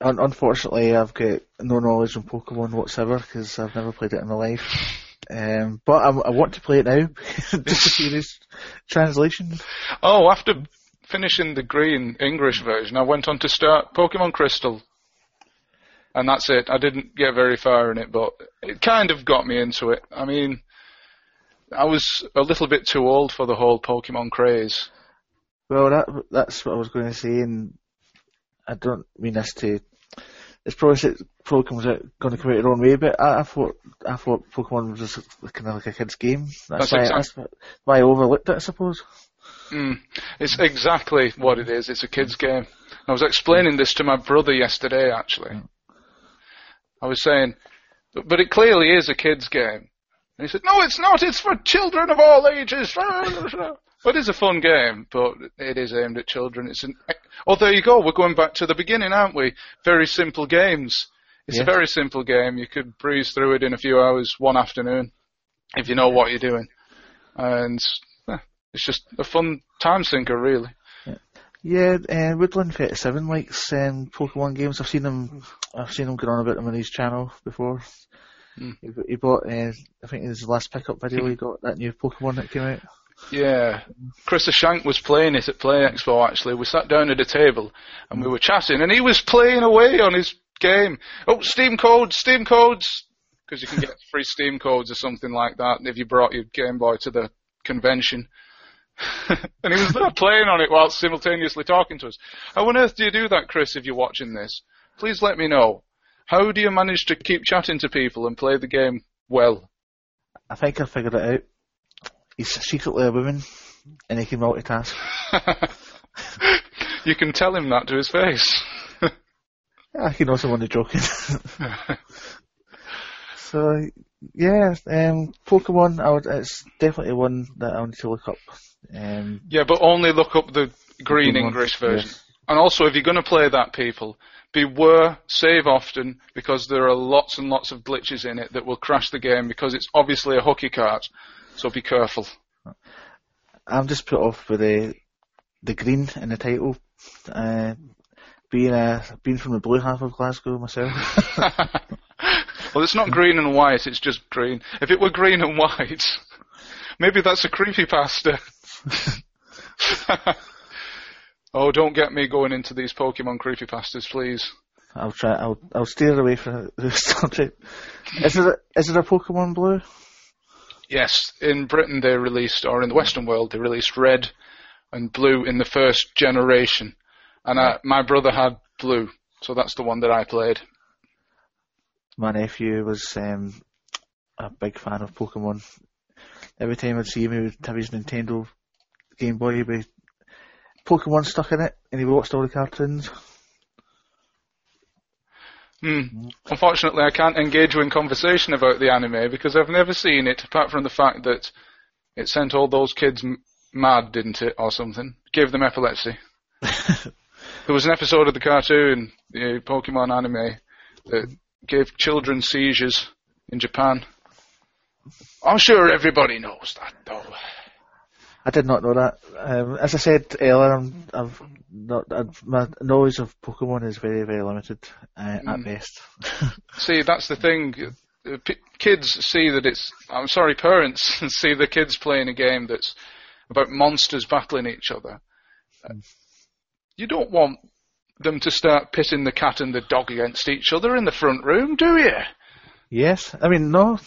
Un- unfortunately, I've got no knowledge on Pokemon whatsoever because I've never played it in my life. Um, but I, I want to play it now just to see this translation. oh, after finishing the green English version, I went on to start Pokemon Crystal. And that's it. I didn't get very far in it, but it kind of got me into it. I mean, I was a little bit too old for the whole Pokemon craze. Well, that that's what I was going to say, and I don't mean this to. It's probably probably comes out going to come out the wrong way, but I, I thought I thought Pokemon was just kind of like a kids' game. That's, That's why exact- that's why I overlooked it, I suppose. Mm. It's exactly what it is. It's a kid's game. I was explaining this to my brother yesterday, actually. I was saying, but, but it clearly is a kid's game. And he said, no, it's not. It's for children of all ages. But it is a fun game, but it is aimed at children. It's an, oh, there you go. We're going back to the beginning, aren't we? Very simple games. It's Yes. a very simple game. You could breeze through it in a few hours one afternoon if you know what you're doing. And it's just a fun time sinker, really. Yeah, uh, Woodland Thirty Seven likes um, Pokemon games. I've seen him. I've seen him going on about them on his channel before. Hmm. He, he bought. Uh, I think in his last pickup video, he got that new Pokemon that came out. Yeah. Chris Shank was playing it at Play Expo actually. We sat down at a table and we were chatting and he was playing away on his game. Oh, Steam codes, Steam codes, because you can get free Steam codes or something like that if you brought your Game Boy to the convention. and he was there playing on it while simultaneously talking to us. How on earth do you do that, Chris, if you're watching this? Please let me know. How do you manage to keep chatting to people and play the game well? I think I figured it out. He's secretly a woman, and he can multitask. you can tell him that to his face. I can also I'm only joking. so, yeah, um, Pokemon, I would, it's definitely one that I need to look up. Um, yeah, but only look up the green English version. Yes. And also, if you're going to play that, people, beware, save often, because there are lots and lots of glitches in it that will crash the game because it's obviously a hooky cart. So be careful. I'm just put off with the the green in the title. Uh, being a being from the blue half of Glasgow myself. well, it's not green and white; it's just green. If it were green and white, maybe that's a creepy pasta. oh, don't get me going into these Pokemon creepy pastas, please. I'll try. I'll I'll steer away from the subject. Is it a, is it a Pokemon Blue? Yes, in Britain they released, or in the Western world, they released red and blue in the first generation. And I, my brother had blue, so that's the one that I played. My nephew was um, a big fan of Pokemon. Every time I'd see him, he would have his Nintendo Game Boy with Pokemon stuck in it, and he watched all the cartoons. Hmm. Unfortunately, I can't engage you in conversation about the anime because I've never seen it, apart from the fact that it sent all those kids m- mad, didn't it, or something? Gave them epilepsy. there was an episode of the cartoon, the Pokemon anime, that gave children seizures in Japan. I'm sure everybody knows that, though. I did not know that. Um, as I said earlier, I'm, I've not, I've, my knowledge of Pokemon is very, very limited uh, mm. at best. see, that's the thing. P- kids see that it's. I'm sorry, parents see the kids playing a game that's about monsters battling each other. Mm. You don't want them to start pitting the cat and the dog against each other in the front room, do you? Yes, I mean no.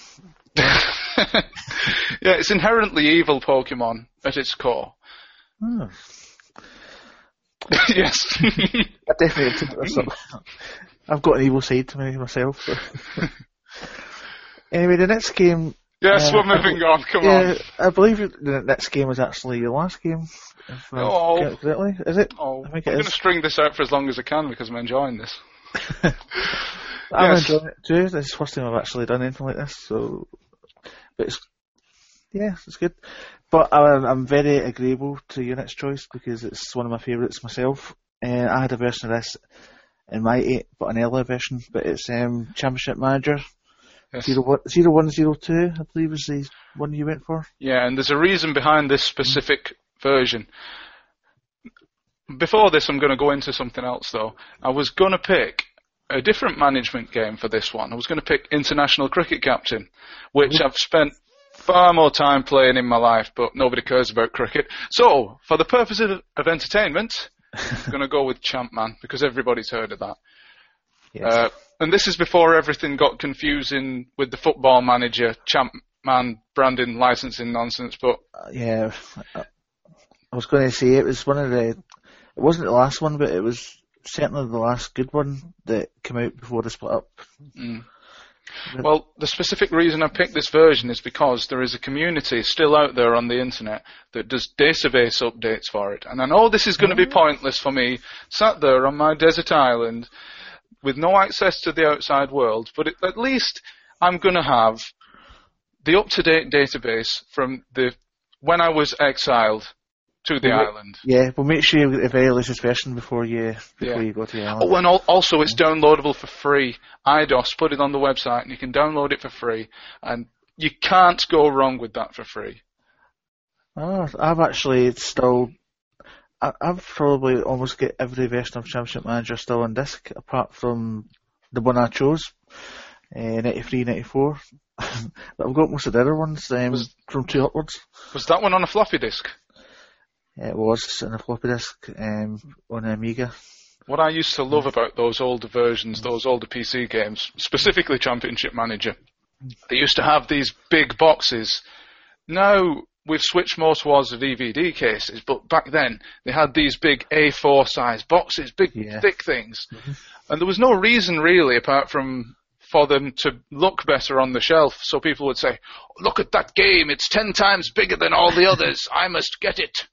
yeah, it's inherently evil Pokemon at its core. Oh. yes. I definitely. I've got an evil side to me myself. So. anyway, the next game. Yes, uh, we're moving on. Come yeah, on. I believe the next game is actually your last game. If oh. correctly, is it? Oh, I I'm going to string this out for as long as I can because I'm enjoying this. I'm yes. enjoying it too. This is the first time I've actually done anything like this, so it's yeah, it's good. But I'm, I'm very agreeable to Unit's choice because it's one of my favourites myself. Uh, I had a version of this in my eight, but an earlier version. But it's um, Championship Manager yes. zero one zero one zero two. I believe is the one you went for. Yeah, and there's a reason behind this specific version. Before this, I'm going to go into something else though. I was going to pick a different management game for this one. I was going to pick International Cricket Captain, which mm-hmm. I've spent far more time playing in my life, but nobody cares about cricket. So, for the purpose of, of entertainment, I'm going to go with Champman because everybody's heard of that. Yes. Uh, and this is before everything got confusing with the football manager, Champman branding licensing nonsense. But uh, yeah, I was going to say it was one of the. It wasn't the last one, but it was certainly the last good one that came out before the split up. Mm. Well, the specific reason I picked this version is because there is a community still out there on the internet that does database updates for it. And I know this is going to be oh. pointless for me, sat there on my desert island with no access to the outside world, but at least I'm going to have the up-to-date database from the when I was exiled to the well, island. Yeah, but make sure you get the very latest version before you before yeah. you go to the island. Oh, and also it's downloadable for free. Eidos put it on the website, and you can download it for free, and you can't go wrong with that for free. Oh, I've actually still. I, I've probably almost get every version of Championship Manager still on disc, apart from the one I chose, uh, 93, 94. but I've got most of the other ones um, was, from two upwards. Was that one on a floppy disk? It was on a floppy disk um, on Amiga. what I used to love about those older versions, those older PC games, specifically Championship Manager, they used to have these big boxes. Now we've switched more towards the DVD cases, but back then they had these big A4 size boxes, big Yeah. thick things, and there was no reason really apart from for them to look better on the shelf. So people would say, "Look at that game! It's ten times bigger than all the others. I must get it."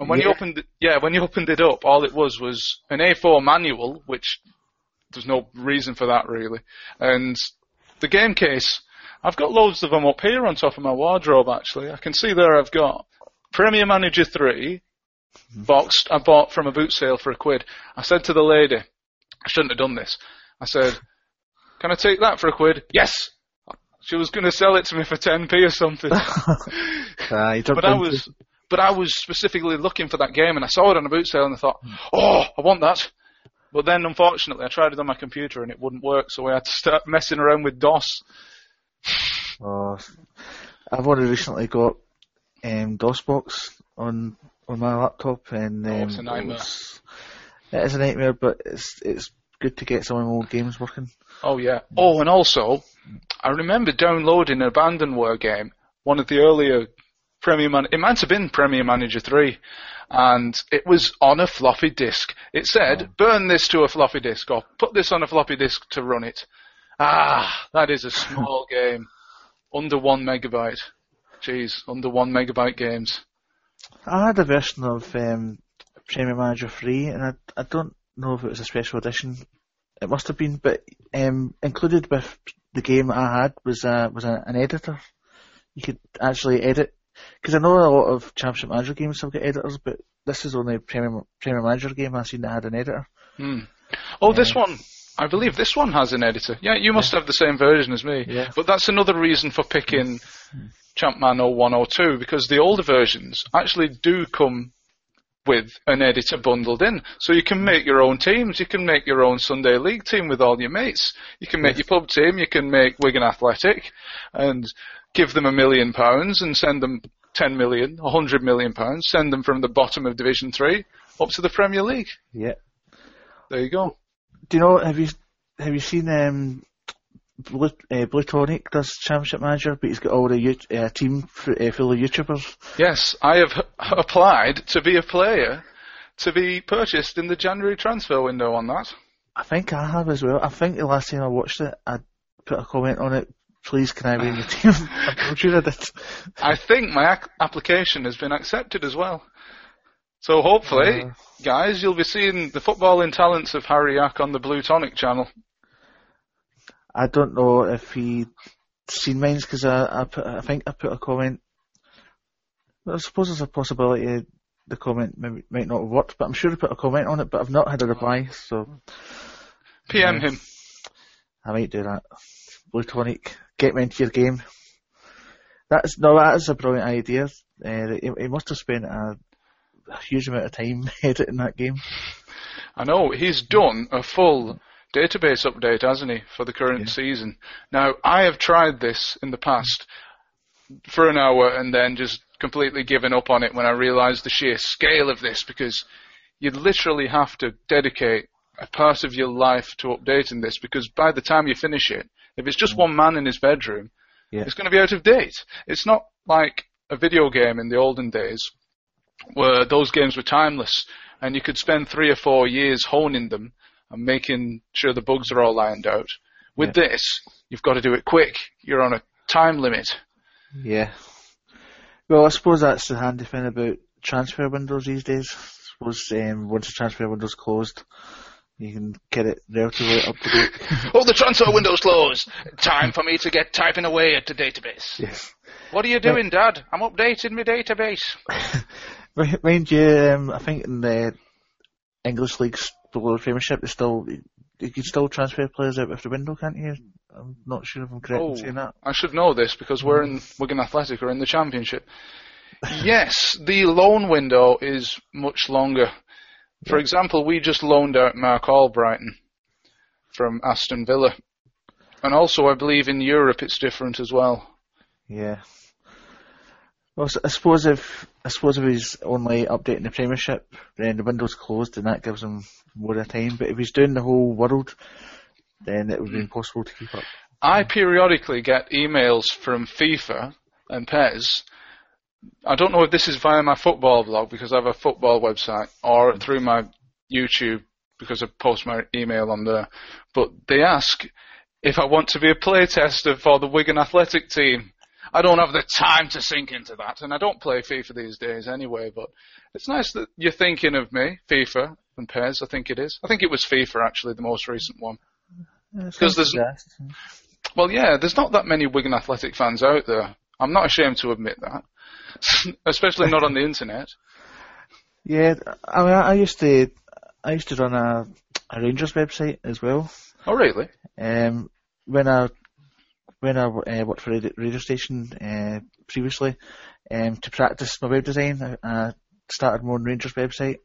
And when you opened, it, yeah, when you opened it up, all it was was an A4 manual, which there's no reason for that really, and the game case. I've got loads of them up here on top of my wardrobe. Actually, I can see there I've got Premier Manager Three boxed. I bought from a boot sale for a quid. I said to the lady, I shouldn't have done this. I said, "Can I take that for a quid?" Yes. She was going to sell it to me for 10p or something. Ah, But I was, but I was specifically looking for that game, and I saw it on a boot sale, and I thought, oh, I want that. But then, unfortunately, I tried it on my computer, and it wouldn't work, so I had to start messing around with DOS. Oh, I've only recently got um, DOSBox on on my laptop, and um, Oh, it's a nightmare. it's- it is a nightmare, but it's it's good to get some of my old games working. Oh yeah. Oh, and also, I remember downloading an abandonware game, one of the earlier Premier Man. It might have been Premier Manager Three, and it was on a floppy disk. It said, "Burn this to a floppy disk," or "Put this on a floppy disk to run it." Ah, that is a small game, under one megabyte. Jeez, under one megabyte games. I had a version of um, Premier Manager 3, and I, I don't know if it was a special edition. It must have been, but um, included with the game I had was a, was a, an editor. You could actually edit, because I know a lot of Championship Manager games have got editors, but this is only a Premier, Premier Manager game I've seen that had an editor. Hmm. Oh, this one. I believe this one has an editor. Yeah, you must have the same version as me. Yeah. But that's another reason for picking Champman 0102 because the older versions actually do come with an editor bundled in. So you can make your own teams. You can make your own Sunday League team with all your mates. You can make your pub team. You can make Wigan Athletic and give them a million pounds and send them 10 million, 100 million pounds, send them from the bottom of Division 3 up to the Premier League. Yeah. There you go. Do you know, have you, have you seen, um, Blue, uh, Blue Tonic does Championship Manager, but he's got all the uh, team f- uh, full of YouTubers. Yes, I have applied to be a player to be purchased in the January transfer window on that. I think I have as well. I think the last time I watched it, I put a comment on it. Please, can I be in your team? I'm sure I did. I think my ac- application has been accepted as well. So hopefully, Uh. guys, you'll be seeing the footballing talents of Harry Yak on the Blue Tonic channel. I don't know if he seen mine because I, I put, I think I put a comment. I suppose there's a possibility the comment maybe, might not have worked, but I'm sure I put a comment on it, but I've not had a reply, so PM Yeah. him. I might do that. Blue Tonic, get me into your game. That's no, that is a brilliant idea. Uh, he, he must have spent a, a huge amount of time editing that game. I know he's done a full database update, hasn't he, for the current Yeah. season? Now, I have tried this in the past for an hour and then just completely given up on it when I realised the sheer scale of this because you'd literally have to dedicate a part of your life to updating this because by the time you finish it, if it's just one man in his bedroom, Yeah. it's going to be out of date. It's not like a video game in the olden days where those games were timeless and you could spend three or four years honing them and making sure the bugs are all lined out. With this, you've got to do it quick. You're on a time limit. Yeah. Well, I suppose that's the handy thing about transfer windows these days. I suppose um, once the transfer window's closed, you can get it relatively up to date. Oh, the transfer window's closed. Time for me to get typing away at the database. yes. What are you doing, Dad? I'm updating my database. Mind you, um, I think in the English leagues below the Premiership, they still you can still transfer players out of the window, can't you? I'm not sure if I'm correct Oh, in saying that. I should know this because we're in Wigan Athletic, we're in the Championship. yes, the loan window is much longer. For Yeah. example, we just loaned out Marc Albrighton from Aston Villa. And also, I believe in Europe it's different as well. Yeah. Well, I suppose if I suppose if he's only updating the Premiership, then the window's closed, and that gives him more of time. But if he's doing the whole world, then it would be Mm. impossible to keep up. I periodically get emails from FIFA and PES. I don't know if this is via my football blog because I have a football website or through my YouTube because I post my email on there. But they ask if I want to be a playtester for the Wigan Athletic team. I don't have the time to sink into that, and I don't play FIFA these days anyway. But it's nice that you're thinking of me, FIFA and PES. I think it is. I think it was FIFA actually, the most recent one. Because there's- Well, yeah, there's not that many Wigan Athletic fans out there. I'm not ashamed to admit that, especially not on the internet. Yeah, I mean, I used to, I used to run a, a Rangers website as well. Oh, really? Um, when I, when I uh, worked for a radio- radio station uh, previously, um, to practice my web design, I, I started my own Rangers website,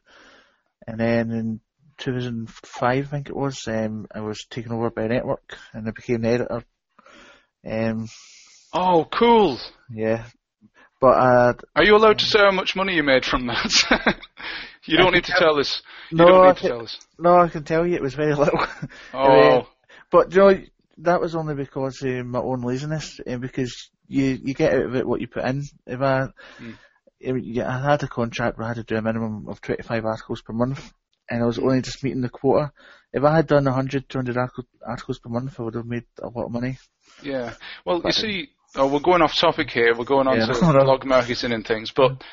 and then in 2005, I think it was, um, I was taken over by a network, and I became the editor. Um, Oh, cool. yeah, but uh, Are you allowed to say how much money you made from that? you don't need to tell us. You No, don't I need to can- tell us. no, I can tell you it was very little. Oh, But you know, that was only because of my own laziness, and because you you get out of it what you put in. If I, Mm. if I had a contract where I had to do a minimum of 25 articles per month, and I was only just meeting the quota. If I had done 100, 200 articles per month, I would have made a lot of money. yeah. Well, you see, oh, we're going off topic here. We're going on Yeah, to blog marketing and things. But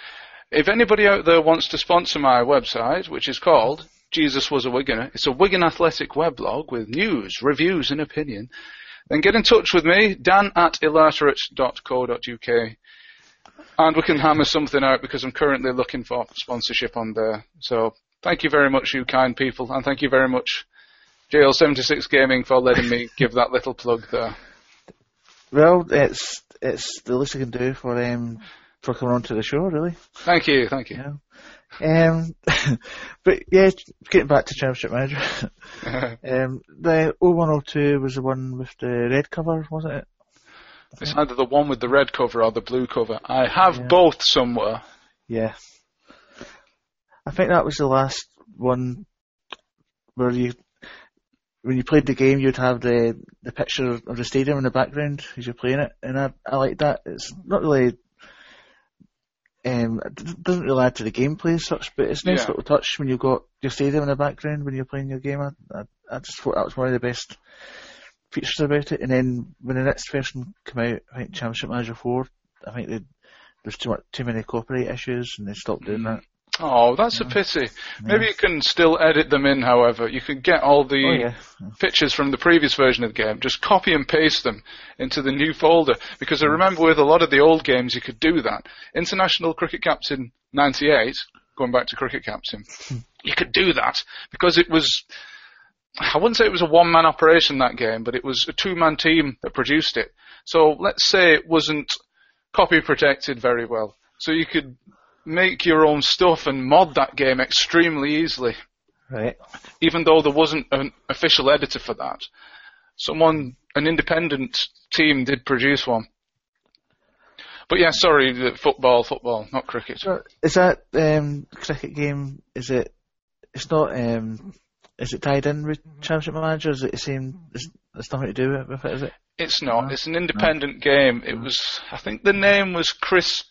if anybody out there wants to sponsor my website, which is called Jesus Was a Wiganer, it's a Wigan Athletic weblog with news, reviews, and opinion, then get in touch with me, dan at illiterate.co.uk. And we can hammer something out because I'm currently looking for sponsorship on there. So thank you very much, you kind people, and thank you very much, JL76 Gaming, for letting me give that little plug there. Well, it's it's the least I can do for um for coming on to the show, really. Thank you, thank you. Yeah. Um, but yeah, getting back to Championship Manager. Um, the 0102 was the one with the red cover, wasn't it? It's either the one with the red cover or the blue cover. I have Yeah. both somewhere. Yeah. I think that was the last one where you, when you played the game, you'd have the the picture of the stadium in the background as you're playing it, and I I like that. It's not really. Um, it doesn't really add to the gameplay as such, but it's a nice Yeah. little touch when you've got your stadium in the background when you're playing your game. I, I, I just thought that was one of the best features about it. And then when the next version came out, I think Championship Manager 4, I think they, there's too much, too many copyright issues and they stopped doing that. Oh, that's a pity. Maybe you can still edit them in, however. You can get all the Oh yeah. pictures from the previous version of the game, just copy and paste them into the new folder. Because I mm. remember with a lot of the old games, you could do that. International Cricket Captain 98, going back to Cricket Captain, you could do that because it was, I wouldn't say it was a one man operation that game, but it was a two man team that produced it. So let's say it wasn't copy protected very well. So you could make your own stuff and mod that game extremely easily Right. even though there wasn't an official editor for that. Someone, an independent team did produce one. But yeah, sorry, football, football, not cricket. Is that um, cricket game? Is it? It's not. Um, is it tied in with Championship Manager? Is it the same? It's, it's nothing to do with it, is it? It's not. No. It's an independent game. It was, I think the name was Chris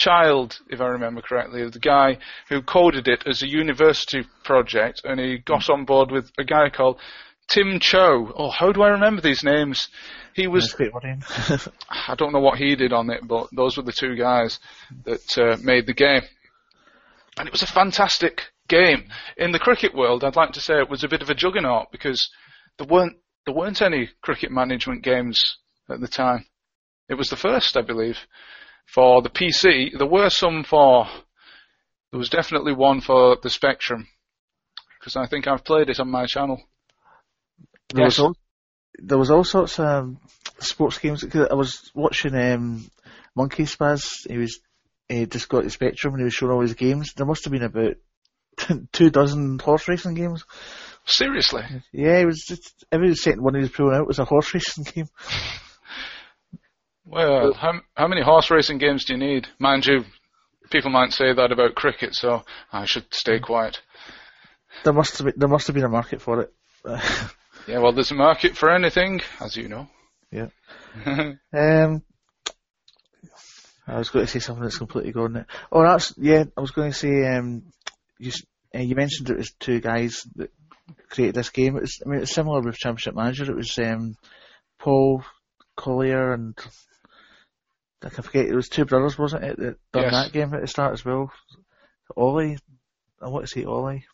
Child, if I remember correctly, the guy who coded it as a university project, and he got on board with a guy called Tim Cho. Oh, how do I remember these names? He was. I don't know what he did on it, but those were the two guys that uh, made the game. And it was a fantastic game. In the cricket world, I'd like to say it was a bit of a juggernaut because there weren't there weren't any cricket management games at the time. It was the first, I believe, for the PC. There were some for. There was definitely one for the Spectrum because I think I've played it on my channel. There Yes. was all, there was all sorts of um, sports games. 'cause I was watching um, Monkey Spaz. He was he just got the Spectrum and he was showing all his games. There must have been about two dozen horse racing games. Seriously. Yeah, it was just every second one he was pulling out was a horse racing game. Well, how, how many horse racing games do you need? Mind you, people might say that about cricket, so I should stay quiet. There must have been, there must have been a market for it. Yeah, well, there's a market for anything, as you know. Yeah. um, I was going to say something that's completely gone. Now. Oh, that's yeah. I was going to say um, you uh, you mentioned it was two guys that created this game. It was, I mean, it's similar with Championship Manager. It was um, Paul Collyer and I can forget. It was two brothers, wasn't it? That done Yes. that game at the start as well. Ollie, I want to say Ollie.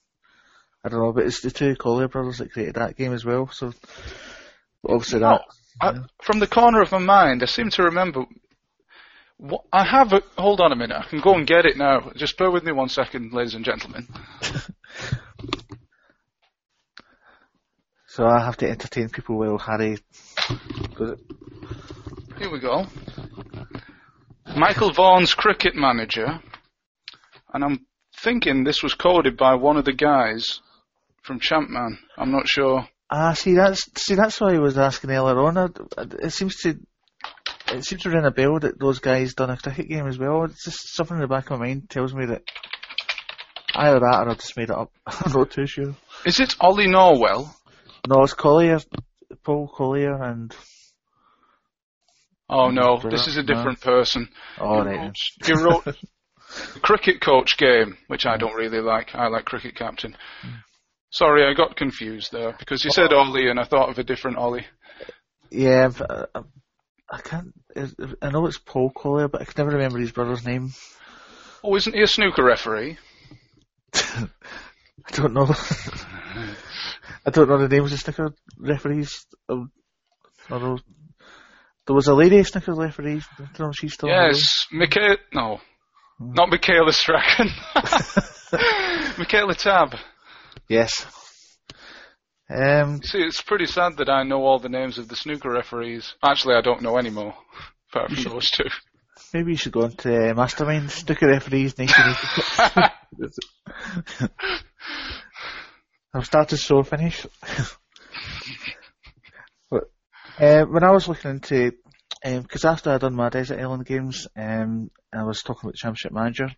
I don't know, but it's the two Collyer brothers that created that game as well. So obviously that. I, from the corner of my mind, I seem to remember. What, I have a. Hold on a minute. I can go and get it now. Just bear with me one second, ladies and gentlemen. So I have to entertain people while Harry. Here we go. Michael Vaughan's cricket manager, and I'm thinking this was coded by one of the guys from Champman. I'm not sure. Ah, see that's see that's why I was asking earlier on. It seems to it seems to ring a bell that those guys done a cricket game as well. It's just something in the back of my mind tells me that either that or I just made it up. I'm not too sure. Is it Ollie Norwell? No, it's Collyer, Paul Collyer, and Oh no, this is a no. different person. oh He wrote- He wrote cricket coach game, which I don't really like. I like cricket captain. Sorry, I got confused there because you said Ollie and I thought of a different Ollie. Yeah, but, uh, I can't. I know it's Paul Collyer, but I can never remember his brother's name. Oh, isn't he a snooker referee? I don't know. I don't know the names of snooker referees. Um, I know there was a lady snooker referee. I don't know if she's still. Yes, Michaela. No, not Michaela Strachan. Michaela Tabb. Yes. Um. See, it's pretty sad that I know all the names of the snooker referees. Actually, I don't know any more, apart from those two. Maybe you should go on to uh, Mastermind Snooker Referees 1986. I've started so finish. uh, when I was looking into, because after I'd done my Desert Island games, um, and I was talking about Championship Manager,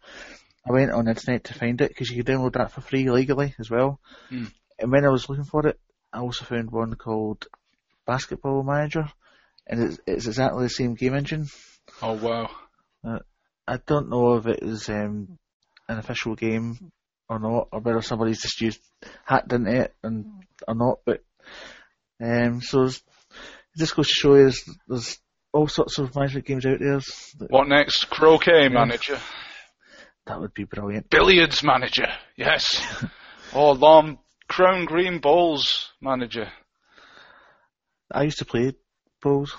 I went on the internet to find it because you could download that for free legally as well. Hmm. And when I was looking for it, I also found one called Basketball Manager, and it's, it's exactly the same game engine. Oh wow. I don't know if it was um, an official game or not, or whether somebody's just used hacked into it and or not. But um, so just goes to show you there's, there's all sorts of management games out there. What next? Croquet manager, that would be brilliant. billiards manager. Yes. or lawn crown green bowls manager. I used to play bowls.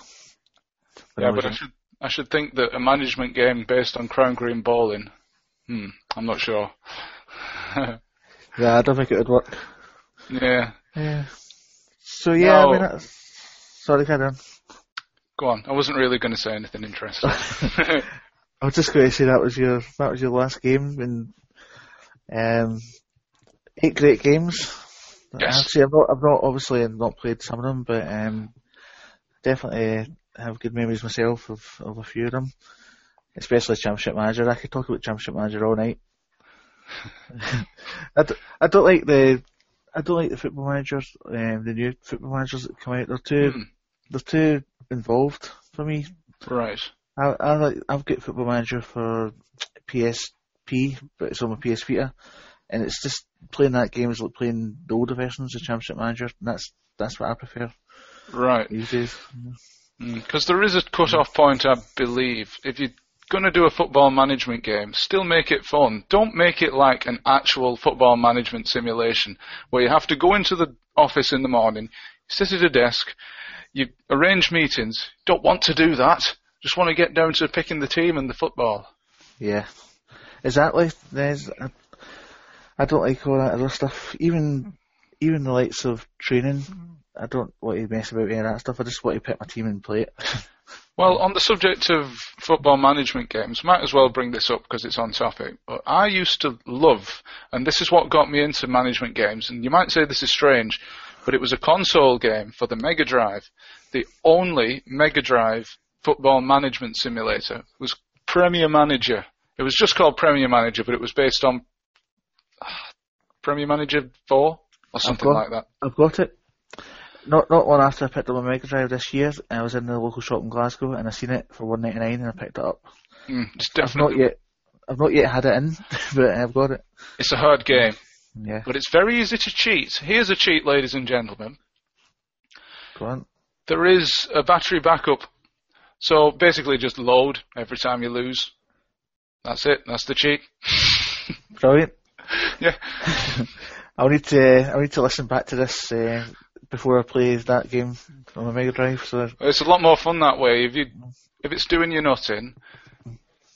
Yeah, but I should I should think that a management game based on crown green bowling. Hmm. I'm not sure. yeah, I don't think it would work. yeah. Yeah. So yeah, I mean, that's, sorry, carry on. Go on. I wasn't really going to say anything interesting. I was just going to say that was your that was your last game and um, eight great games. Yes. Actually, I've not I've not obviously not played some of them, but um, definitely have good memories myself of, of a few of them, especially Championship Manager. I could talk about Championship Manager all night. I, d- I don't like the I don't like the football managers, um, the new football managers that come out. They're too Hmm. They're too involved for me. right. I, I like, I've got Football Manager for PSP, but it's on my PS Vita, and it's just playing that game is like playing the older versions of Championship Manager. And that's that's what I prefer Right. these days. Because hmm, there is a cut-off point, I believe. If you're going to do a football management game, still make it fun. Don't make it like an actual football management simulation where you have to go into the office in the morning, sit at a desk, you arrange meetings. Don't want to do that. Just want to get down to picking the team and the football. Yeah, exactly. There's I, I don't like all that other stuff. Even even the likes of training. I don't want to mess about any of that stuff. I just want to pick my team and play it. Well, on the subject of football management games, might as well bring this up because it's on topic. But I used to love, and this is what got me into management games. And you might say this is strange, but it was a console game for the Mega Drive. The only Mega Drive football management simulator was Premier Manager. It was just called Premier Manager, but it was based on Premier Manager 4 or something got- like that. I've got it. Not not long after I picked up my Mega Drive this year, I was in the local shop in Glasgow and I seen it for one ninety nine and I picked it up. Mm, I've not yet I've not yet had it in, but I've got it. it's a hard game, Yeah, but it's very easy to cheat. Here's a cheat, ladies and gentlemen. go on. There is a battery backup. So basically just load every time you lose. That's it. That's the cheat. Brilliant. yeah. I'll need to I'll need to listen back to this uh, before I play that game on the Mega Drive. So It's a lot more fun that way. If you if it's doing you nothing.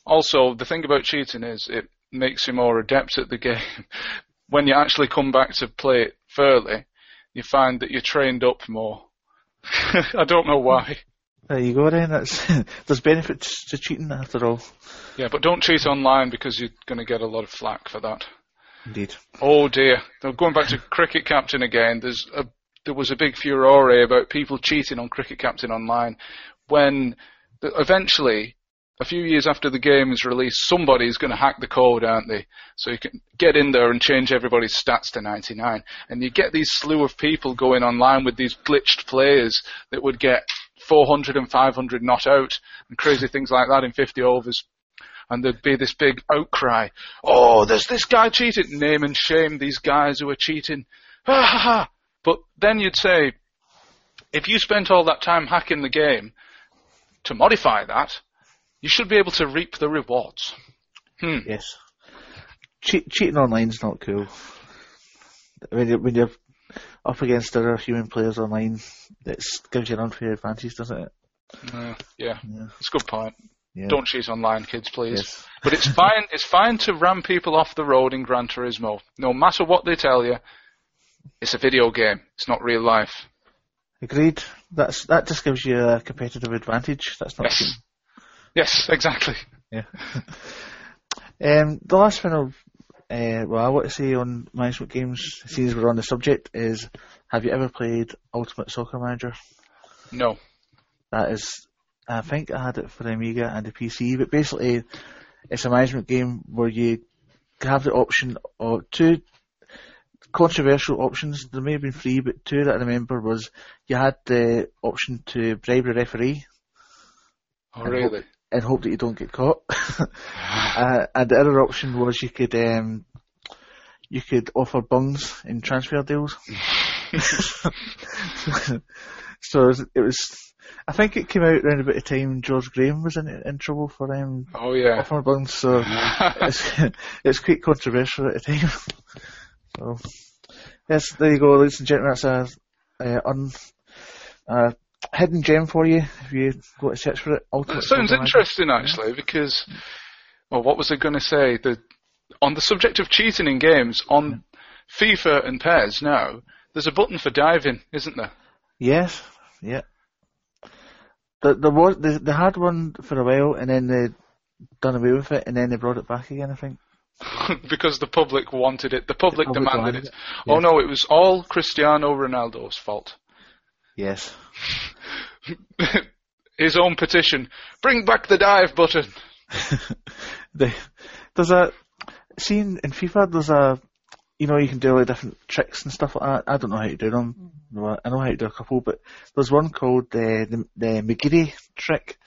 Also, the thing about cheating is it makes you more adept at the game. When you actually come back to play it fairly, you find that you're trained up more. I don't know why. there you go. Then that's there's benefits to cheating after all. Yeah, but don't cheat online because you're going to get a lot of flack for that. Indeed. Oh dear. Now, going back to Cricket Captain again, there's a, there was a big furore about people cheating on Cricket Captain online when eventually, a few years after the game is released, somebody's going to hack the code, aren't they? So you can get in there and change everybody's stats to 99. And you get these slew of people going online with these glitched players that would get 400 and 500 not out and crazy things like that in 50 overs and there'd be this big outcry. Oh, there's this guy cheating. Name and shame these guys who are cheating. Ha ha ha. But then you'd say, if you spent all that time hacking the game to modify that, you should be able to reap the rewards. Hmm. Yes. Cheat, cheating online's not cool. When you're, when you're up against other human players online, it gives you an unfair advantage, doesn't it? Uh, yeah, Yeah. it's a good point. Yeah. Don't cheat online, kids, please. Yes. But it's fine. It's fine to ram people off the road in Gran Turismo. No matter what they tell you, it's a video game. It's not real life. Agreed. That's that just gives you a competitive advantage. That's not Yes. cheating. Yes, exactly. Yeah. um, the last thing I've, uh, well, I want to say on management games, since we're on the subject, is have you ever played Ultimate Soccer Manager? No. That is, I think I had it for the Amiga and the PC, but basically, it's a management game where you have the option of two controversial options. There may have been three, but two that I remember was you had the option to bribe a referee Oh, really? And hope that you don't get caught. uh, and the other option was you could um, you could offer bungs in transfer deals. so it was, I think it came out around about the time George Graham was in in trouble for um, Oh, yeah. offering bungs. So it's it's quite controversial at the time. so yes, there you go, ladies and gentlemen. That's a, a un, a hidden gem for you if you go to search for it. Ultimate That sounds interesting, actually, because, well, what was I going to say? The, on the subject of cheating in games, on FIFA and PES now, there's a button for diving, isn't there? Yes, yeah. There, there was they, they had one for a while, and then they done away with it, and then they brought it back again. I think. because the public wanted it. The public public demanded demanded it. it, Oh no, it was all Cristiano Ronaldo's fault. Yes. His own petition. Bring back the dive button. the, there's a scene in FIFA. There's a you know you can do like different tricks and stuff like that. I don't know how to do them. I know how to do a couple, but there's one called uh, the the McGeady trick.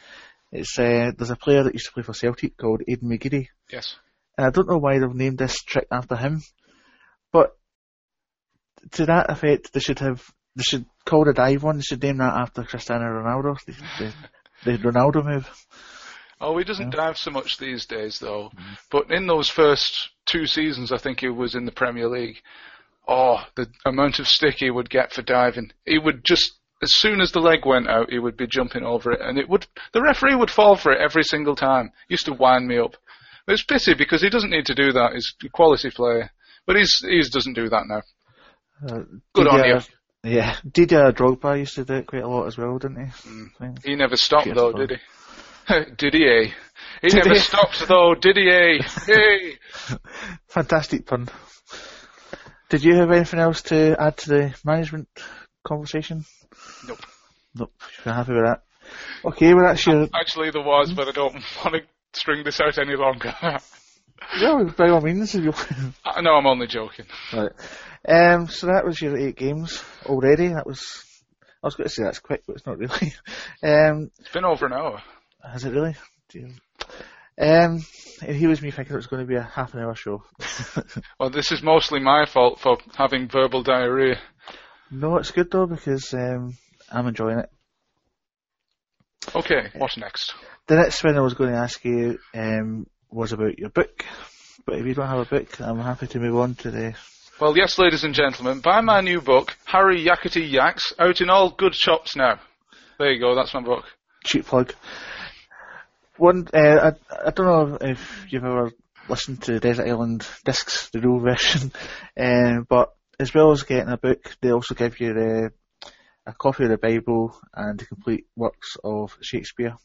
It's uh, there's a player that used to play for Celtic called Aiden McGeady. Yes. And I don't know why they've named this trick after him, but to that effect, they should have they should call the dive one. They should name that after Cristiano Ronaldo, the, the, the Ronaldo move. Oh, he doesn't dive so much these days, though. But in those first two seasons, I think he was in the Premier League. Oh, the amount of stick he would get for diving. He would just, as soon as the leg went out, he would be jumping over it, and it would, the referee would fall for it every single time. Used to wind me up. But it's pity because he doesn't need to do that. He's a quality player. But he's, he doesn't do that now. Uh, Good on Didier- Yeah, Didier Drogba used to do it quite a lot as well, didn't he? Mm. He never stopped Cheers, though, did he? did he? eh? He Did never he? stopped though, did he? eh? Hey. Fantastic pun. Did you have anything else to add to the management conversation? Nope. Nope. You're happy with that? Okay, well that's your Actually, there was, but I don't want to string this out any longer. Yeah, by all means, if you. I know I'm only joking. right. Um, so that was your eight games already. That was. I was going to say that's quick, but it's not really. Um, It's been over an hour. has it really? Dear. Um, and here was me thinking it was going to be a half an hour show. Well, this is mostly my fault for having verbal diarrhea. no, it's good though because um, I'm enjoying it. Okay, what's next? The next one I was going to ask you um, was about your book, but if you don't have a book, I'm happy to move on to the. Well, yes, ladies and gentlemen, buy my new book, Harry Yakety Yaks, out in all good shops now. There you go, that's my book. cheap plug. One, uh, I, I don't know if you've ever listened to Desert Island Discs, the real version, um, but as well as getting a book, they also give you the, a copy of the Bible and the complete works of Shakespeare.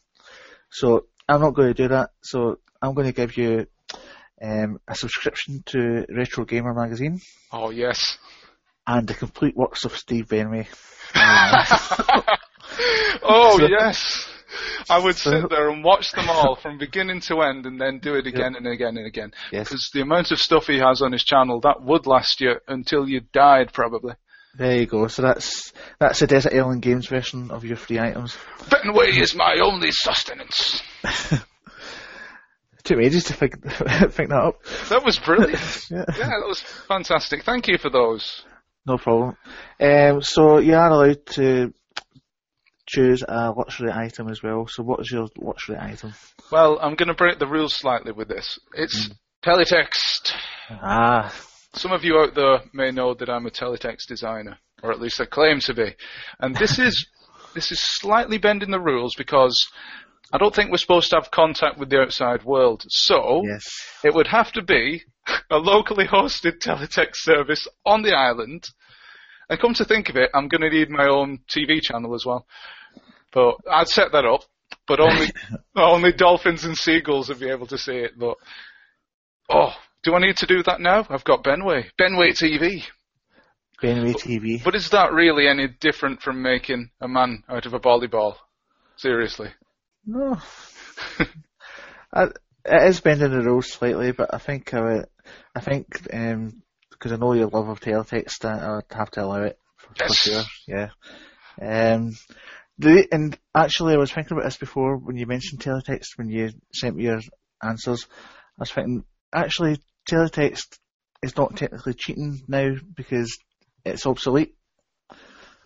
So I'm not going to do that. So I'm going to give you um, a subscription to Retro Gamer magazine Oh, yes. and the complete works of Steve Benway. Oh, So- yes. I would sit there and watch them all from beginning to end and then do it again and again and again. Yes. Because the amount of stuff he has on his channel, that would last you until you died, probably. There you go. So that's that's the Desert Island Games version of your free items. Benway is my only sustenance. took me ages to think, think that up. That was brilliant. Yeah. yeah, that was fantastic. Thank you for those. No problem. Um, so you are allowed to choose a luxury item as well. So what is your luxury item? Well, I'm going to break the rules slightly with this. It's teletext. Ah, Some of you out there may know that I'm a teletext designer, or at least I claim to be. And this is this is slightly bending the rules because I don't think we're supposed to have contact with the outside world. So yes. it would have to be a locally hosted teletext service on the island. And come to think of it, I'm going to need my own TV channel as well. But I'd set that up, but only only dolphins and seagulls would be able to see it. But oh, do I need to do that now? I've got Benway, Benway TV. Benway TV. But is that really any different from making a man out of a volleyball? Seriously. No. I, it is bending the rules slightly, but I think I would, I think because I know your love of teletext, I, I'd have to allow it for, for Yes. sure. Yeah. Um, the and actually, I was thinking about this before when you mentioned teletext when you sent me your answers. I was thinking actually teletext is not technically cheating now because it's obsolete.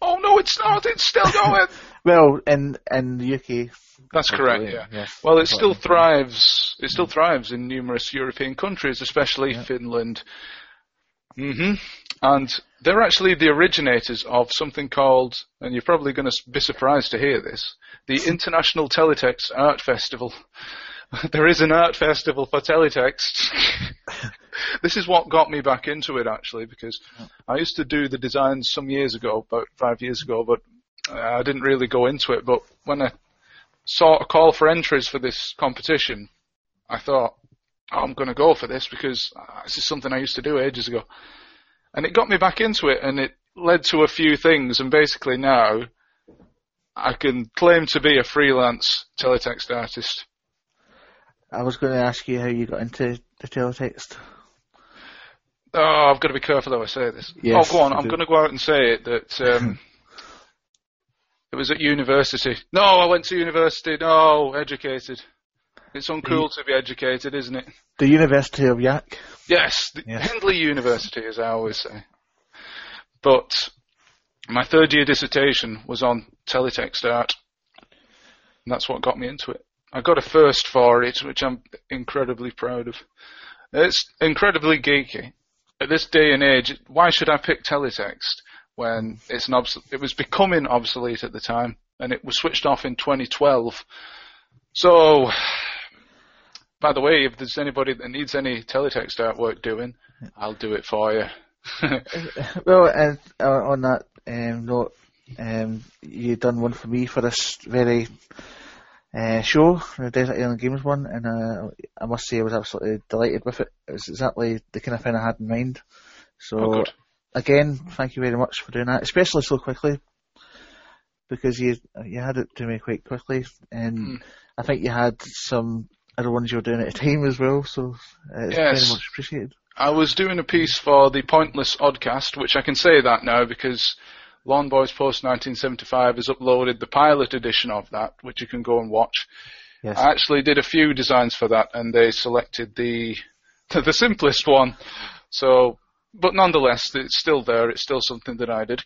Oh no, it's not. It's still going. Well, in in the UK, That's correct. obsolete, Yeah. Well, it still thrives. It still thrives in numerous European countries, especially Yeah. Finland. hmm And they're actually the originators of something called, and you're probably going to be surprised to hear this, the International Teletext Art Festival. there is an art festival for teletext. this is what got me back into it actually, because I used to do the designs some years ago, about five years ago, but I didn't really go into it. But when I saw a call for entries for this competition, I thought, oh, I'm going to go for this because uh, this is something I used to do ages ago. And it got me back into it and it led to a few things. And basically now I can claim to be a freelance teletext artist. I was going to ask you how you got into the teletext. Oh, I've got to be careful how I say this. Yes, oh, go on. I'm going to go out and say it that um, it was at university. No, I went to university. No, educated. It's uncool to be educated, isn't it? The University of Yak. Yes, the Yes. Hindley University, as I always say. But my third year dissertation was on teletext art. And that's what got me into it. I got a first for it, which I'm incredibly proud of. It's incredibly geeky. At this day and age, why should I pick teletext when it's an obs- it was becoming obsolete at the time and it was switched off in 2012. So, by the way, if there's anybody that needs any teletext artwork doing, I'll do it for you. Well, and uh, on that um, note, um, you done one for me for this very uh, show, the Desert Island Games one, and uh, I must say I was absolutely delighted with it. It was exactly the kind of thing I had in mind. So Oh, again, thank you very much for doing that, especially so quickly, because you you had it to me quite quickly, and Hmm. I think you had some other ones you were doing at a time as well. So uh, it's Yes. very much appreciated. I was doing a piece for the Pointless Oddcast, which I can say that now because Lawn Boys Post 1975 has uploaded the pilot edition of that, which you can go and watch. Yes. I actually did a few designs for that, and they selected the the simplest one. So, but nonetheless, it's still there. It's still something that I did.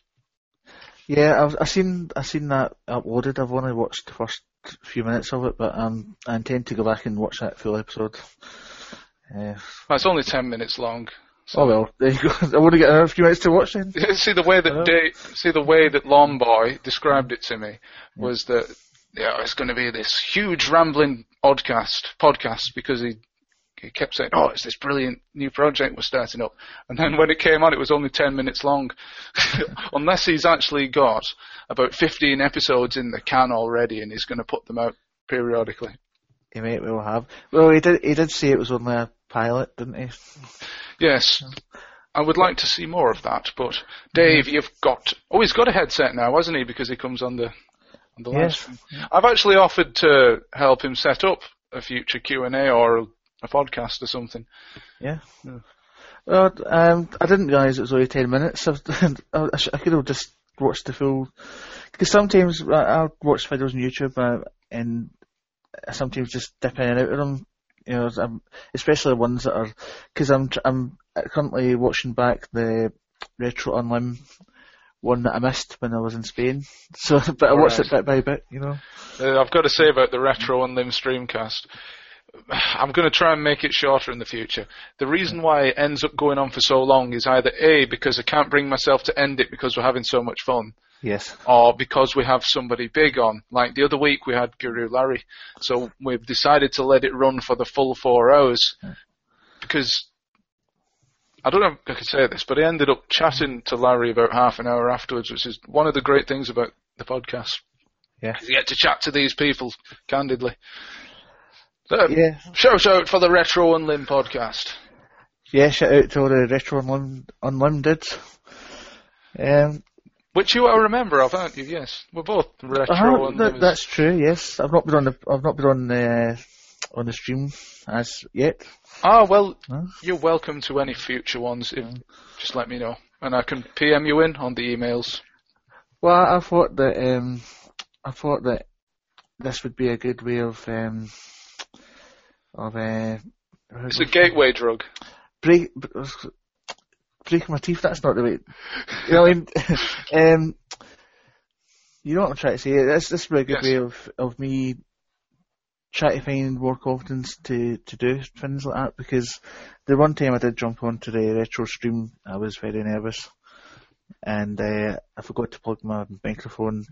Yeah, I've I seen I've seen that uploaded. I've only watched the first few minutes of it, but um, I intend to go back and watch that full episode. Uh, Well, it's only ten minutes long. Oh well, there you go. I want to get another few minutes to watch then. see the way that? Dave, see the way that Lawn Boy described it to me hmm. was that yeah, it's going to be this huge rambling oddcast podcast because he he kept saying, "Oh, it's this brilliant new project we're starting up," and then when it came on, it was only ten minutes long. Unless he's actually got about fifteen episodes in the can already, and he's going to put them out periodically. He might well have. Well, he did. He did say it was only a pilot, didn't he? Yes. I would like to see more of that, but Dave, you've got oh, he's got a headset now, hasn't he? Because he comes on the on the live Yes. stream. I've actually offered to help him set up a future Q and A or a, podcast or something. Yeah. Well, um, I didn't realise it was only ten minutes. I, I, could have just watched the full. Because sometimes I, I'll watch videos on YouTube uh, and sometimes just dipping in and out of them. You know, I'm, especially ones that are because I'm I'm currently watching back the Retro Unlim one that I missed when I was in Spain. So, but I watched it bit by bit. You know. Uh, I've got to say about the Retro Unlim streamcast. I'm going to try and make it shorter in the future. The reason why it ends up going on for so long is either A, because I can't bring myself to end it because we're having so much fun, Yes. or because we have somebody big on. Like the other week we had Guru Larry, so we've decided to let it run for the full four hours because I don't know if I could say this, but I ended up chatting to Larry about half an hour afterwards, which is one of the great things about the podcast. Yeah. You get to chat to these people candidly. So, Yeah. Shout out for the Retro Unlim podcast. Yeah. Shout out to all the retro unlim- unlimited. Um, Which you are a member of, aren't you? Yes. We're both retro Uh-huh, that, that's true. Yes, I've not been on the I've not been on the on the stream as yet. Ah, well, Huh? you're welcome to any future ones. If, just let me know. And I can PM you in on the emails. Well, I thought that um, I thought that this would be a good way of um, of uh, It's a gateway drug. break breaking my teeth. That's not the way. You know, what I mean, um, you know what I'm trying to say. This this be a good Yes. way of of me trying to find more confidence to to do things like that because the one time I did jump onto the retro stream, I was very nervous, and uh, I forgot to plug my microphone,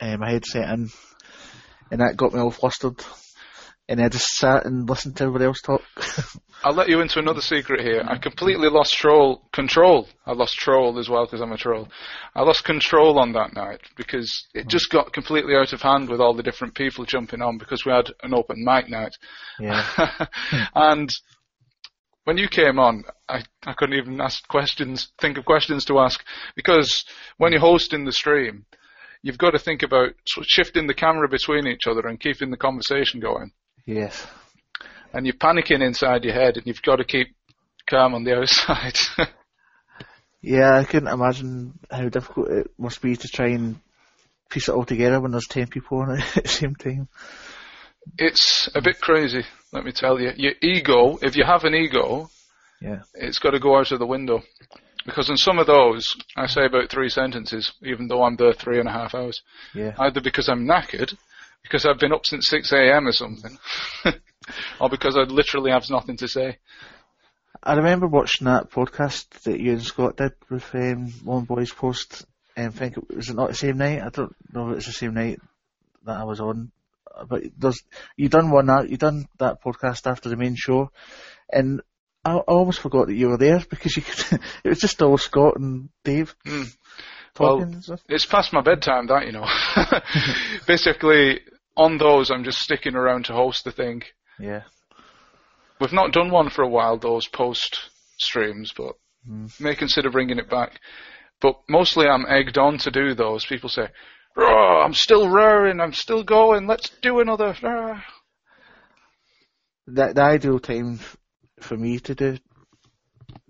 uh, my headset in, and that got me all flustered. And I just sat and listened to everybody else talk. I'll let you into another secret here. I completely lost troll control. I lost troll as well because I'm a troll. I lost control on that night because it mm. just got completely out of hand with all the different people jumping on because we had an open mic night. yeah. and when you came on, I, I couldn't even ask questions, think of questions to ask because when you're hosting the stream, you've got to think about shifting the camera between each other and keeping the conversation going. Yes. And you're panicking inside your head and you've got to keep calm on the outside. Yeah, I couldn't imagine how difficult it must be to try and piece it all together when there's ten people on it at the same time. it's a bit crazy, let me tell you. Your ego, if you have an ego, Yeah. it's got to go out of the window. Because in some of those, I say about three sentences, even though I'm there three and a half hours. Yeah. Either because I'm knackered, because I've been up since 6 a.m. or something, or because I literally have nothing to say. I remember watching that podcast that you and Scott did with um, Lawn Boys Post. And I think it was it not the same night. I don't know if it's the same night that I was on, but there's you done one that you done that podcast after the main show, and I, I almost forgot that you were there because you could, it was just all Scott and Dave talking Well. It's past my bedtime, that, you know. Basically, on those, I'm just sticking around to host the thing. Yeah. We've not done one for a while, those post streams, but Mm. may consider bringing it back. But mostly I'm egged on to do those. People say, oh, I'm still roaring, I'm still going, let's do another. ah." the, the ideal time for me to do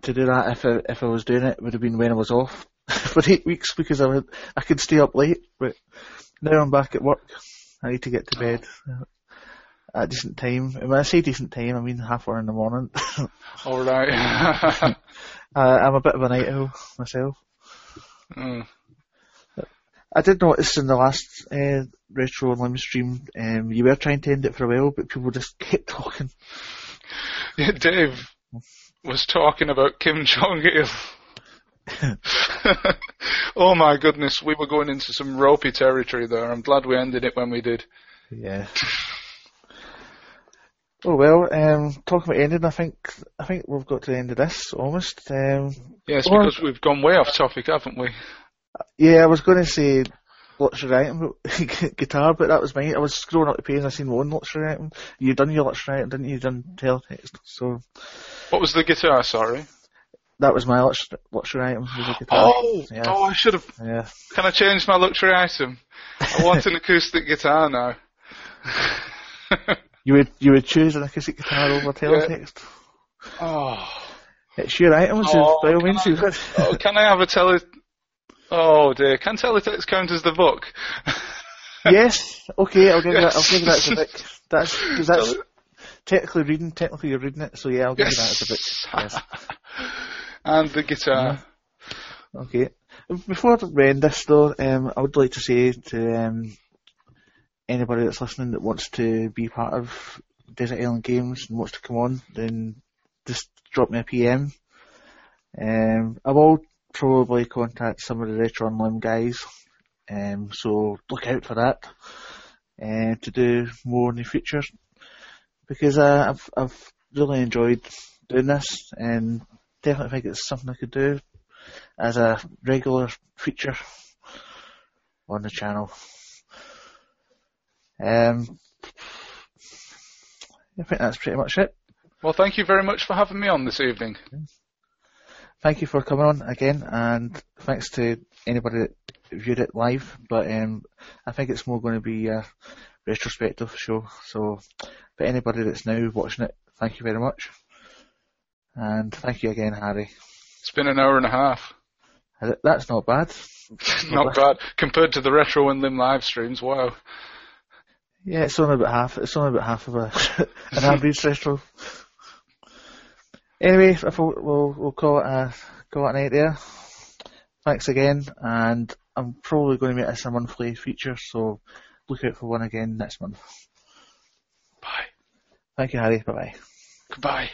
to do that if I, if I was doing it would have been when I was off for eight weeks because I would I could stay up late. But now I'm back at work. I need to get to bed at a decent time. And when I say decent time, I mean half hour in the morning. All right. uh, I'm a bit of a night owl myself. Mm. I did notice in the last uh, Retro Unlim stream, um, you were trying to end it for a while, but people just kept talking. Yeah, Dave was talking about Kim Jong Il. oh my goodness, we were going into some ropey territory there. I'm glad we ended it when we did. Yeah. Oh well, um, talking about ending, I think I think we've got to the end of this almost. Um, Yes, Or- because we've gone way off topic, haven't we? yeah, I was going to say luxury item guitar, but that was mine. I was scrolling up the page and I seen one luxury item. You done your luxury item, didn't you? You done teletext, so What was the guitar? Sorry. That was my lux- luxury item. Was a guitar. Oh, yeah. oh, I should have. Yeah. Can I change my luxury item? I want an acoustic guitar now. You would you would choose an acoustic guitar over teletext. oh. It's your item, Oh, by all can means I- oh, can I have a tele? Oh dear, can teletext count as the book? yes. Okay, I'll give you that. I'll give that as a book. That's because that's technically reading. Technically, you're reading it. So yeah, I'll give you that as a book. Yes. And the guitar. Okay. Before we end this though, um, I would like to say to um, anybody that's listening that wants to be part of Desert Island Games and wants to come on, then just drop me a PM. Um, I will probably contact some of the Retro Unlim guys, um, so look out for that, uh, to do more in the future. Because uh, I've, I've really enjoyed doing this and definitely think it's something I could do as a regular feature on the channel. Um, I think that's pretty much it. Well, thank you very much for having me on this evening. Thank you for coming on again, and thanks to anybody that viewed it live. But um, I think it's more going to be a retrospective show. So, for anybody that's now watching it, thank you very much, and thank you again, Harry. It's been an hour and a half. Uh, that's not bad. Not bad compared to the Retro Unlim live streams. Wow. Yeah, it's only about half. It's only about half of a an average retro. Anyway, I thought we'll we'll call it a call it night there. Thanks again, and I'm probably going to make this a monthly feature, so look out for one again next month. Bye. Thank you, Harry. Bye bye. Goodbye.